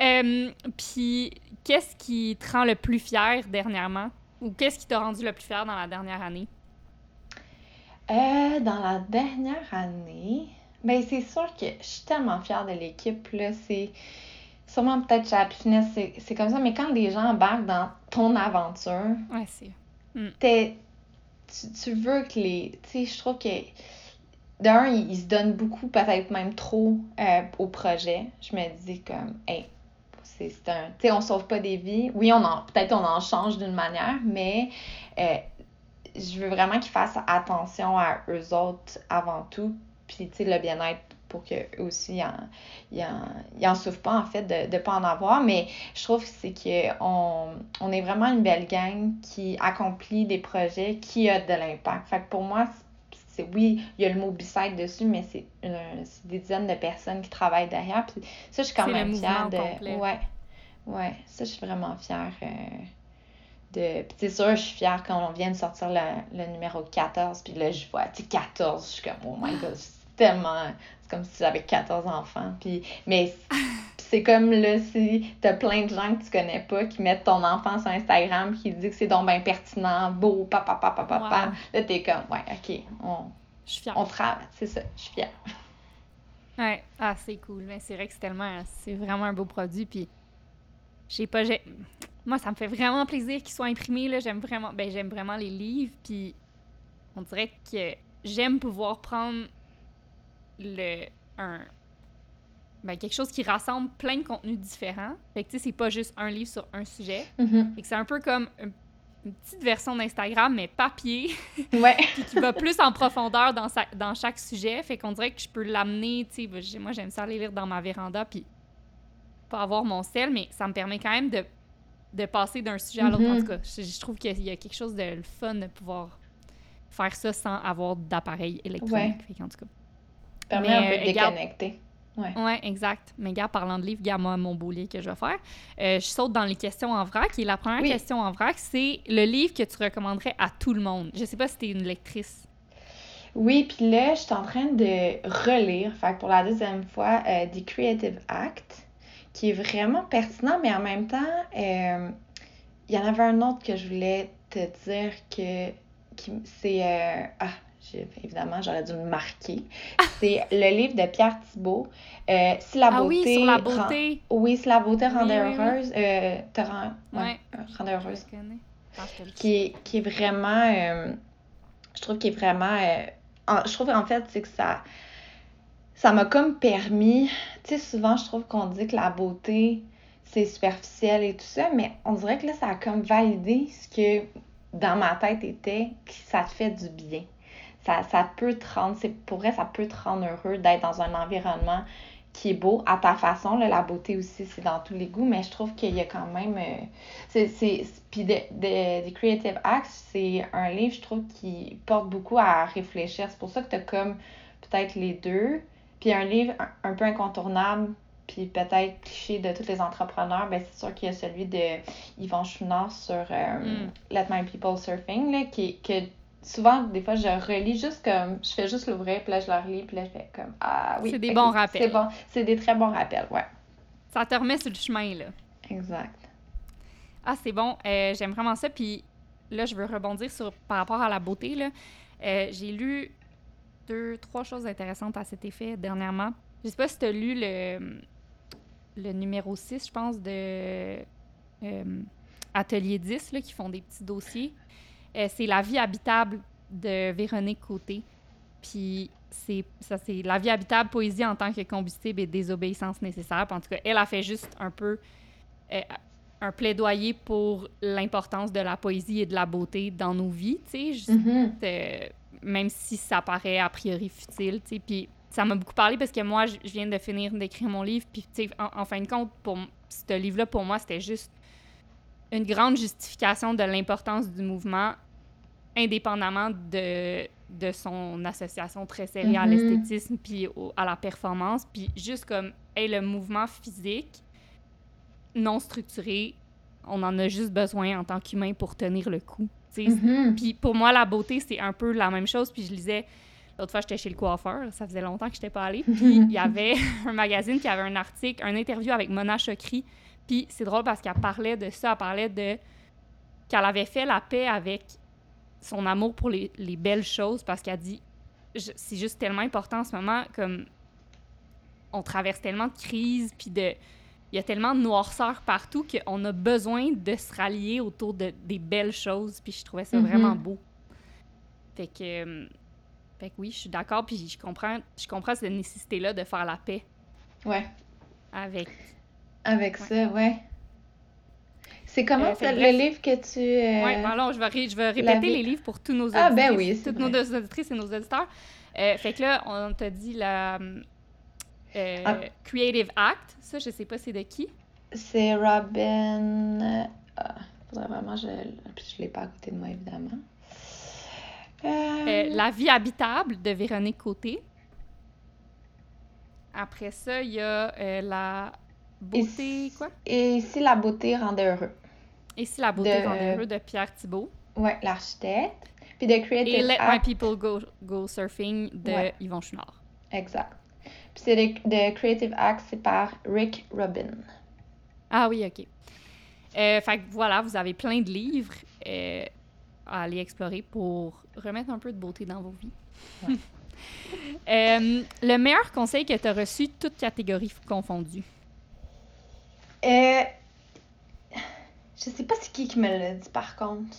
Euh, Puis, qu'est-ce qui te rend le plus fier dernièrement? Ou qu'est-ce qui t'a rendu le plus fier dans la dernière année? Euh, dans la dernière année, ben c'est sûr que je suis tellement fière de l'équipe. là. C'est sûrement peut-être chez Happy Fitness, c'est comme ça, mais quand les gens embarquent dans ton aventure, Ouais, c'est. t'es- tu, tu veux que les. Tu sais, je trouve que. D'un, ils, se donnent beaucoup, peut-être même trop, euh, au projet. Je me dis comme, hey, c'est c'est un. Tu sais, on sauve pas des vies. Oui, on en, peut-être on en change d'une manière, mais euh, je veux vraiment qu'ils fassent attention à eux autres avant tout. Puis, tu sais, le bien-être pour qu'eux aussi, ils en, ils en, ils en souffrent pas, en fait, de ne pas en avoir. Mais je trouve que c'est qu'on on est vraiment une belle gang qui accomplit des projets qui a de l'impact. Fait que pour moi, c'est oui, il y a le mot B-side dessus, mais c'est des dizaines de personnes qui travaillent derrière. Puis ça, je suis quand même fière de. complet. Ouais. Ouais, ça, je suis vraiment fière. euh, de... Puis c'est sûr, je suis fière quand on vient de sortir le, le numéro 14, puis là, je vois, tu sais, 14, je suis comme, oh my <gasps> god, tellement... C'est comme si j'avais 14 enfants, puis... Mais <laughs> c'est comme, là, si t'as plein de gens que tu connais pas qui mettent ton enfant sur Instagram, qui dit que c'est donc bien pertinent, beau, papa, papa, papa, Wow. là, t'es comme, ouais, OK, on, Je suis fière. on travaille, c'est ça, je suis fière. Ouais, ah, c'est cool. Mais c'est vrai que c'est tellement. C'est vraiment un beau produit. Puis, je sais pas, j'ai. Moi, ça me fait vraiment plaisir qu'ils soient imprimés. Là. J'aime vraiment. Ben, j'aime vraiment les livres. Puis, on dirait que j'aime pouvoir prendre le. Un. Ben, quelque chose qui rassemble plein de contenus différents. Fait que, tu sais, c'est pas juste un livre sur un sujet. Mhm. Fait que c'est un peu comme un- une petite version d'Instagram, mais papier. <laughs> Ouais. puis qui va plus en profondeur dans, sa- dans chaque sujet. Fait qu'on dirait que je peux l'amener, tu sais, ben, moi j'aime ça aller lire dans ma véranda, puis pas avoir mon sel, mais ça me permet quand même de, de passer d'un sujet à l'autre. En Mhm. tout cas, je, je trouve qu'il y a quelque chose de fun de pouvoir faire ça sans avoir d'appareil électronique. Fait qu'en tout cas, Permet Mais, un peu euh, de déconnecter. Ouais. ouais, exact. Mais gars, parlant de livres, gars, moi, mon beau livre que je vais faire, euh, je saute dans les questions en vrac. Et la première Oui. question en vrac, c'est le livre que tu recommanderais à tout le monde. Je sais pas si t'es une lectrice. Oui, puis là, je suis en train de relire, fait que pour la deuxième fois, euh, The Creative Act, qui est vraiment pertinent, mais en même temps, euh, il y en avait un autre que je voulais te dire que, c'est, ah, évidemment, j'aurais dû le marquer. C'est le livre de Pierre Thibault. Euh, si la beauté. Ah oui, sur la beauté. Oui, si la beauté rendait Oui, oui, heureuse. euh, te rend... ouais, Ouais. rendait heureuse. Je. Ah. Qui est, qui est vraiment. euh, je trouve qu'il est vraiment. euh, en- je trouve en fait, c'est que ça. Ça m'a comme permis. Tu sais, souvent, je trouve qu'on dit que la beauté, c'est superficiel et tout ça, mais on dirait que là, ça a comme validé ce que dans ma tête était que ça te fait du bien. Ça, ça peut te rendre, c'est, pour vrai, ça peut te rendre heureux d'être dans un environnement qui est beau à ta façon. Là, la beauté aussi, c'est dans tous les goûts, mais je trouve qu'il y a quand même. euh, c'est, c'est, puis de, Creative Acts, c'est un livre, je trouve, qui porte beaucoup à réfléchir. C'est pour ça que tu as comme peut-être les deux. Puis un livre un, un peu incontournable, puis peut-être cliché de tous les entrepreneurs, ben c'est sûr qu'il y a celui de Yvon Chouinard sur euh, Mm. Let My People Surfing, là, qui, que souvent, des fois, je relis juste comme, je fais juste l'ouvrir, puis là, je le relis, puis là, je fais comme, ah oui. C'est des bons rappels. C'est bon, c'est des très bons rappels, ouais. Ça te remet sur le chemin, là. Exact. Ah, c'est bon. Euh, J'aime vraiment ça. Puis là, je veux rebondir sur par rapport à la beauté. là. Euh, J'ai lu deux, trois choses intéressantes à cet effet dernièrement. Je sais pas si tu as lu le, le numéro 6, je pense, de euh, Atelier 10, là, qui font des petits dossiers. Euh, c'est La vie habitable de Véronique Côté. Puis c'est ça, c'est La vie habitable, poésie en tant que combustible et désobéissance nécessaire. Puis en tout cas, elle a fait juste un peu euh, un plaidoyer pour l'importance de la poésie et de la beauté dans nos vies, tu sais, juste, Mhm. euh, même si ça paraît a priori futile, tu sais. Puis ça m'a beaucoup parlé parce que moi, je viens de finir d'écrire mon livre, puis tu sais, en, en fin de compte, pour ce livre-là, pour moi, c'était juste une grande justification de l'importance du mouvement, indépendamment de, de son association très serrée à Mhm. l'esthétisme puis à la performance, puis juste comme, hey, le mouvement physique non structuré, on en a juste besoin en tant qu'humain pour tenir le coup. Mhm. Puis pour moi, la beauté, c'est un peu la même chose. Puis je lisais, l'autre fois, j'étais chez le coiffeur, ça faisait longtemps que je n'étais pas allée. Puis <laughs> il y avait <laughs> un magazine qui avait un article, un interview avec Mona Chokri. Puis c'est drôle parce qu'elle parlait de ça, elle parlait de qu'elle avait fait la paix avec son amour pour les, les belles choses parce qu'elle dit c'est juste tellement important en ce moment comme on traverse tellement de crises puis de il y a tellement de noirceur partout qu'on a besoin de se rallier autour de des belles choses puis je trouvais ça Mhm. vraiment beau fait que euh, fait que oui je suis d'accord puis je comprends je comprends cette nécessité là de faire la paix Ouais. avec Avec Ouais. ça, ouais. C'est comment Euh, ça, le livre que tu. euh, Ouais, alors je vais, je vais répéter les livres pour tous nos Ah, auditeurs. ben oui, Toutes nos auditrices et nos auditeurs. Euh, fait que là, on t'a dit la Ah. Creative Act. Ça, je sais pas c'est de qui? C'est Robin. Ah, faudrait vraiment je. Je l'ai pas à côté de moi, évidemment. Euh, Euh, la vie habitable de Véronique Côté. Après ça, il y a euh, la beauté, Et- quoi? Et si la beauté rendait heureux. Et si la beauté de- rendait heureux de Pierre Thibault? Ouais, l'architecte. Puis de Creative Et Let My. People Go, Go Surfing de Ouais. Yvon Chouinard. Exact. Puis c'est de, de Creative Act, c'est par Rick Rubin. Ah oui, OK. Euh, fait que voilà, vous avez plein de livres euh, à aller explorer pour remettre un peu de beauté dans vos vies. Ouais. <laughs> Euh, le meilleur conseil que tu as reçu, toutes catégories confondues. Euh, je sais pas c'est qui qui me l'a dit par contre.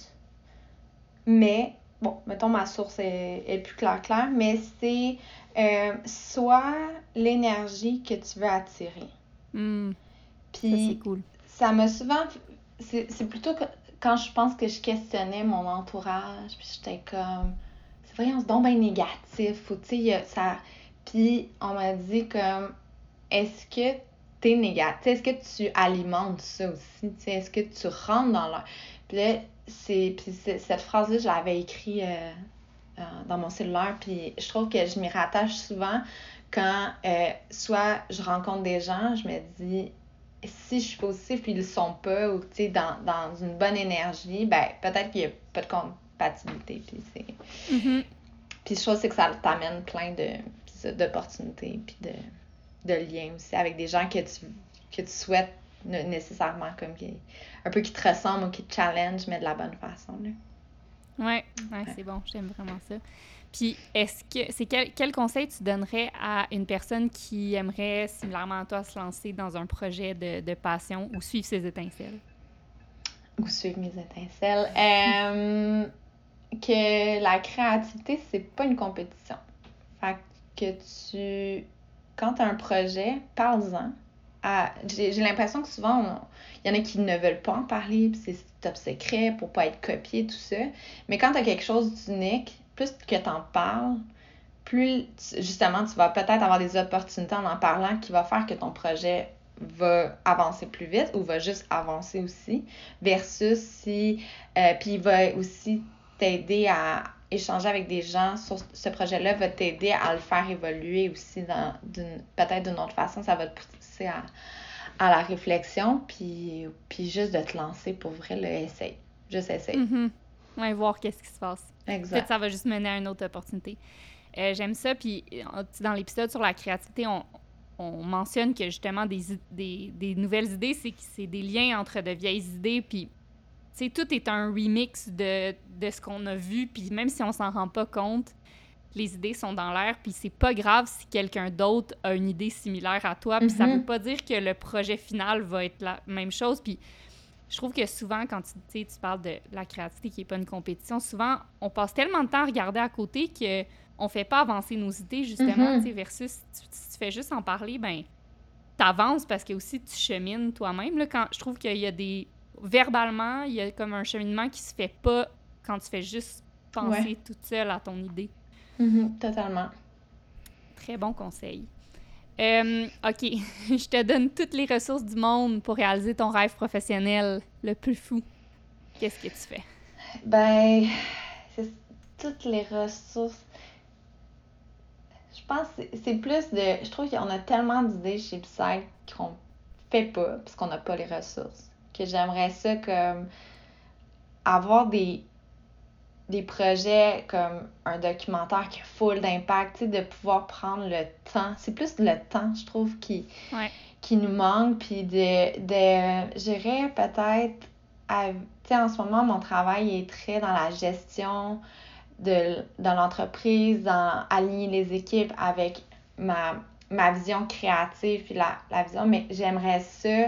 Mais, bon, mettons ma source est, est plus claire, claire, mais c'est euh, soit l'énergie que tu veux attirer. Hmm, ça, c'est Puis cool. ça m'a souvent. C'est c'est plutôt que quand je pense que je questionnais mon entourage, puis j'étais comme. C'est vrai, on se donne bien négatif, ou tu sais, ça. Puis on m'a dit comme. Est-ce que t'es négatif? Est-ce que tu alimentes ça aussi? Est-ce que tu rentres dans leur. Puis là, c'est. Puis c'est- cette phrase-là, je l'avais écrite euh, euh, dans mon cellulaire, puis je trouve que je m'y rattache souvent quand euh, soit je rencontre des gens, je me dis si je suis positive puis ils le sont pas ou tu sais dans, dans une bonne énergie, ben peut-être qu'il y a pas de compatibilité puis c'est Mhm. puis je trouve c'est que ça t'amène plein de d'opportunités puis de, de liens aussi avec des gens que tu que tu souhaites nécessairement comme qui un peu qui te ressemblent ou qui te challenge mais de la bonne façon là. Ouais, ouais, c'est bon, j'aime vraiment ça. Puis, est-ce que c'est quel, quel conseil tu donnerais à une personne qui aimerait, similairement à toi, se lancer dans un projet de, de passion ou suivre ses étincelles? Ou suivre mes étincelles. <laughs> Euh, que la créativité, c'est pas une compétition. Fait que tu. Quand tu as un projet, parle-en. J'ai l'impression que souvent, il y en a qui ne veulent pas en parler, puis c'est top secret pour pas être copié, tout ça. Mais quand tu as quelque chose d'unique, plus que tu en parles, plus justement tu vas peut-être avoir des opportunités en en parlant qui va faire que ton projet va avancer plus vite ou va juste avancer aussi, versus si, euh, puis il va aussi t'aider à échanger avec des gens sur ce projet-là, va t'aider à le faire évoluer aussi dans peut-être d'une autre façon, ça va te pousser à, à la réflexion, puis, puis juste de te lancer pour vrai, le essaye. Juste essaye. Mm Ouais, voir qu'est-ce qui se passe. Exact. Peut-être ça va juste mener à une autre opportunité. Euh, J'aime ça, puis dans l'épisode sur la créativité, on, on mentionne que justement des, des, des nouvelles idées, c'est des liens entre de vieilles idées, puis tout est un remix de, de ce qu'on a vu, puis même si on s'en rend pas compte, les idées sont dans l'air, puis c'est pas grave si quelqu'un d'autre a une idée similaire à toi, puis ça mm-hmm. veut pas dire que le projet final va être la même chose, puis je trouve que souvent, quand tu, tu parles de la créativité qui n'est pas une compétition, souvent, on passe tellement de temps à regarder à côté que on fait pas avancer nos idées, justement, mm-hmm. versus si tu, fais juste en parler, ben avances parce que aussi tu chemines toi-même. Quand je trouve qu'il y a des... Verbalement, il y a comme un cheminement qui se fait pas quand tu fais juste penser toute seule à ton idée. Mm-hmm. totalement. Très bon conseil. Euh, OK, <laughs> je te donne toutes les ressources du monde pour réaliser ton rêve professionnel le plus fou. Qu'est-ce que tu fais? Ben, c'est toutes les ressources. Je pense que c'est plus de. Je trouve qu'on a tellement d'idées chez Psy qu'on fait pas, parce qu'on n'a pas les ressources. Que j'aimerais ça comme avoir des des projets comme un documentaire qui a full d'impact, de pouvoir prendre le temps. C'est plus le temps, je trouve, qui, qui nous manque. Puis de, de je peut-être, en ce moment, mon travail est très dans la gestion de, de l'entreprise, dans aligner les équipes avec ma, ma vision créative puis la, la vision, mais j'aimerais ça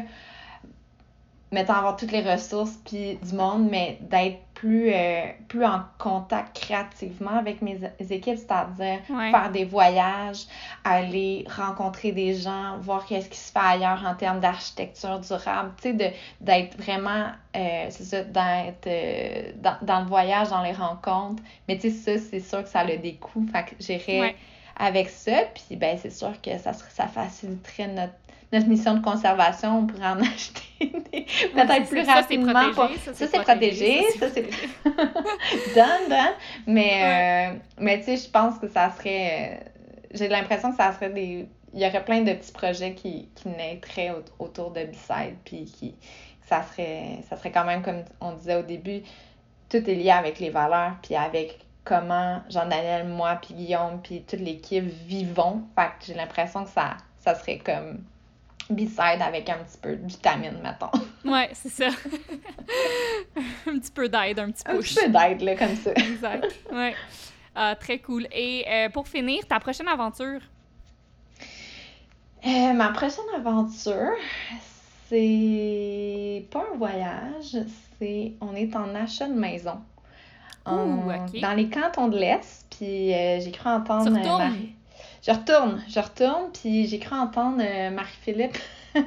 mettons, avoir toutes les ressources puis du monde, mais d'être plus, euh, plus en contact créativement avec mes équipes, c'est-à-dire faire des voyages, aller rencontrer des gens, voir qu'est-ce qui se fait ailleurs en termes d'architecture durable, tu sais, d'être vraiment, euh, c'est ça, d'être euh, dans, dans, le voyage, dans les rencontres. Mais tu sais, ça, c'est sûr que ça a des coûts, fait que j'irais avec ça, puis ben c'est sûr que ça, ça faciliterait notre notre mission de conservation, on pourrait en <laughs> acheter peut-être plus rapidement. Ça, c'est protégé. Ça, c'est <laughs> done, done. Mais, euh, mais tu sais, je pense que ça serait. Euh, j'ai l'impression que ça serait des. Il y aurait plein de petits projets qui, qui naîtraient autour de B-Side, puis qui. Ça serait, ça serait quand même, comme on disait au début, tout est lié avec les valeurs, puis avec comment Jean-Daniel, moi, puis Guillaume, puis toute l'équipe vivons. Fait que j'ai l'impression que ça, ça serait comme B-side avec un petit peu de vitamine, mettons. <laughs> Ouais, c'est ça. <laughs> un petit peu d'aide, un petit peu. Un petit peu d'aide, là, comme ça. exact. Ouais. Ah, très cool. Et euh, pour finir, ta prochaine aventure? Euh, ma prochaine aventure, c'est pas un voyage, c'est on est en achat de maison. Dans les cantons de l'Est, puis euh, j'ai cru entendre Marie je retourne, je retourne, puis j'ai cru entendre euh, Marie-Philippe <laughs>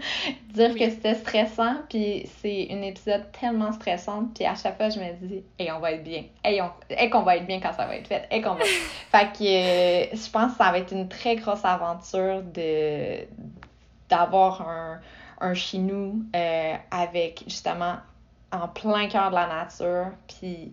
dire que c'était stressant, puis c'est un épisode tellement stressant, puis à chaque fois, je me dis, hey, on va être bien, hey, on... qu'on va être bien quand ça va être fait, hey, qu'on va... <laughs> fait que euh, je pense que ça va être une très grosse aventure de d'avoir un, un chinou euh, avec, justement, en plein cœur de la nature, puis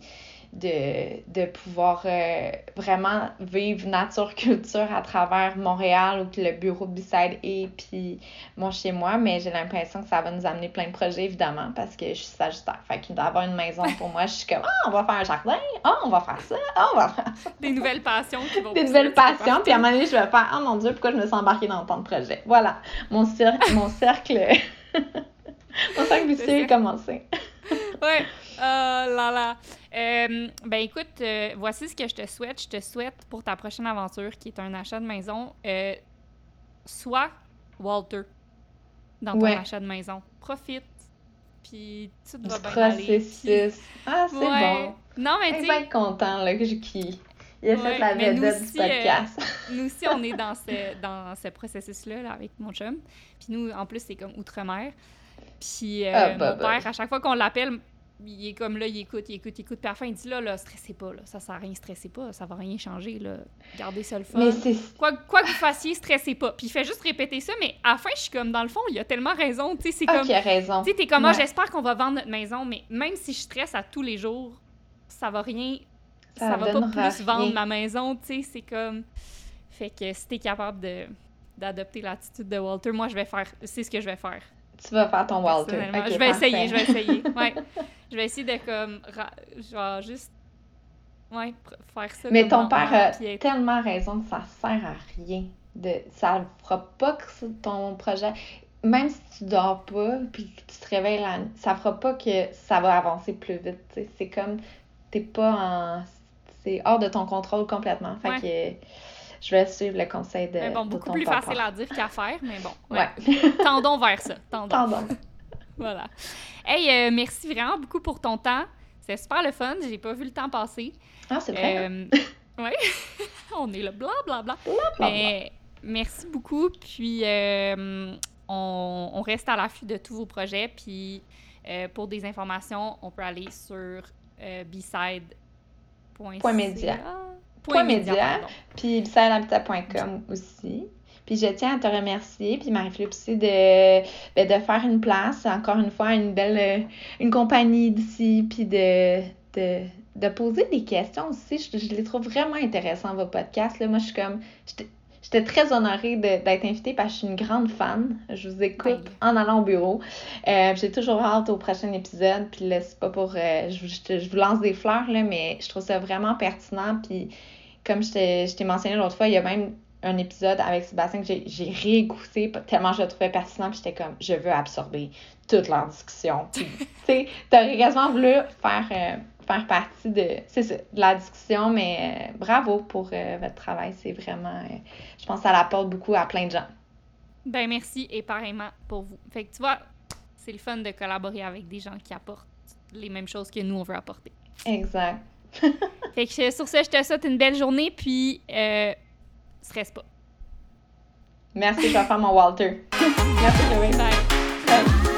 de, de pouvoir euh, vraiment vivre nature-culture à travers Montréal où le bureau de Beside est, puis mon chez moi, mais j'ai l'impression que ça va nous amener plein de projets, évidemment, parce que je suis sagittaire. Fait qu'il d'avoir une maison pour moi, je suis comme, ah, on va faire un jardin, ah, on va faire ça, ah, on va faire ça. <laughs> Des nouvelles passions qui vont Des nouvelles passions, puis à un moment donné, je vais faire, oh mon Dieu, pourquoi je me suis embarquée dans tant de projets? Voilà, mon, cercle mon cercle, <laughs> mon cercle vicieux est commencé. ouais. Oh là là. Euh, ben écoute, euh, voici ce que je te souhaite. Je te souhaite pour ta prochaine aventure, qui est un achat de maison, euh, soit Walter dans ton Ouais. achat de maison. Profite, puis tout va bien aller. puis- processus. Ah, c'est Ouais. bon. Non, mais tu être content là, que je qui il a Ouais, fait la mais nous vedette du aussi, euh, podcast. <laughs> nous aussi, on est dans ce, dans ce processus-là là, avec mon chum. Puis nous, en plus, c'est comme outre-mer. Puis euh, Ah, bah, mon bah. père, à chaque fois qu'on l'appelle, il est comme là, il écoute, il écoute, il écoute. Puis à la fin, il dit là, là, stressez pas, là, ça sert à rien, stressez pas, ça va rien changer, là. Gardez ça le fun. Mais Quoi, quoi que vous fassiez, stressez pas. Puis il fait juste répéter ça, mais à la fin, je suis comme, dans le fond, il a tellement raison. Tu sais, c'est ah, comme. raison. Tu sais, t'es comme, ah, Ouais. j'espère qu'on va vendre notre maison, mais même si je stresse à tous les jours, ça va rien. Ça, Ça va pas plus vendre ma maison, tu sais, c'est comme. Fait que si t'es capable de d'adopter l'attitude de Walter, moi, je vais faire. C'est ce que je vais faire. Tu vas faire ton Walter. personnellement. Ok, je vais parfait. essayer, je vais essayer. <laughs> Ouais. je vais essayer de, comme. Genre, juste. Ouais, faire ça. Mais ton père a tellement raison que ça sert à rien. De, ça fera pas que ton projet. Même si tu dors pas puis que tu te réveilles la nuit, ça fera pas que ça va avancer plus vite. C'est comme t'es pas en. C'est hors de ton contrôle complètement. Fait que je vais suivre le conseil de. Mais bon, de beaucoup ton plus papa. facile à dire qu'à faire, mais bon. Ouais. ouais. <laughs> Tendons vers ça. Tendons. <laughs> Voilà. Hey, euh, merci vraiment beaucoup pour ton temps. C'est super le fun. J'ai pas vu le temps passer. Ah, c'est vrai. Euh, <laughs> ouais. on est là, bla bla bla. Bla, bla, Mais merci beaucoup. Puis euh, on, on reste à l'affût de tous vos projets. Puis pour des informations, on peut aller sur beside.ca. Point média. Puis bisalhabitat.com aussi. Puis je tiens à te remercier, puis Marie-Philippe aussi, de, ben, de faire une place, encore une fois, une belle euh, une compagnie d'ici, puis de, de, de poser des questions aussi. Je, je les trouve vraiment intéressants, vos podcasts. Là. Moi, je suis comme... J'étais j'étais très honorée d'être invitée parce que je suis une grande fan. Je vous écoute en allant au bureau. Euh, J'ai toujours hâte au prochain épisode. Puis là, c'est pas pour... euh, je, je vous lance des fleurs, là, mais je trouve ça vraiment pertinent. Puis comme je t'ai mentionné l'autre fois, il y a même un épisode avec Sébastien que j'ai- réécouté tellement je le trouvais pertinent. Puis j'étais comme, je veux absorber toute leur discussion. <laughs> Tu sais, t'aurais quasiment voulu faire, euh, faire partie de, ça, de la discussion, mais euh, bravo pour euh, votre travail. C'est vraiment, euh, je pense que ça l'apporte beaucoup à plein de gens. Ben merci et pareillement pour vous. Fait que tu vois, c'est le fun de collaborer avec des gens qui apportent les mêmes choses que nous on veut apporter. Exact. <laughs> <laughs> Fait que sur ce, je te souhaite une belle journée puis euh, stresse pas. Merci, je vais faire mon Walter. <laughs> Merci, Chloé. Bye.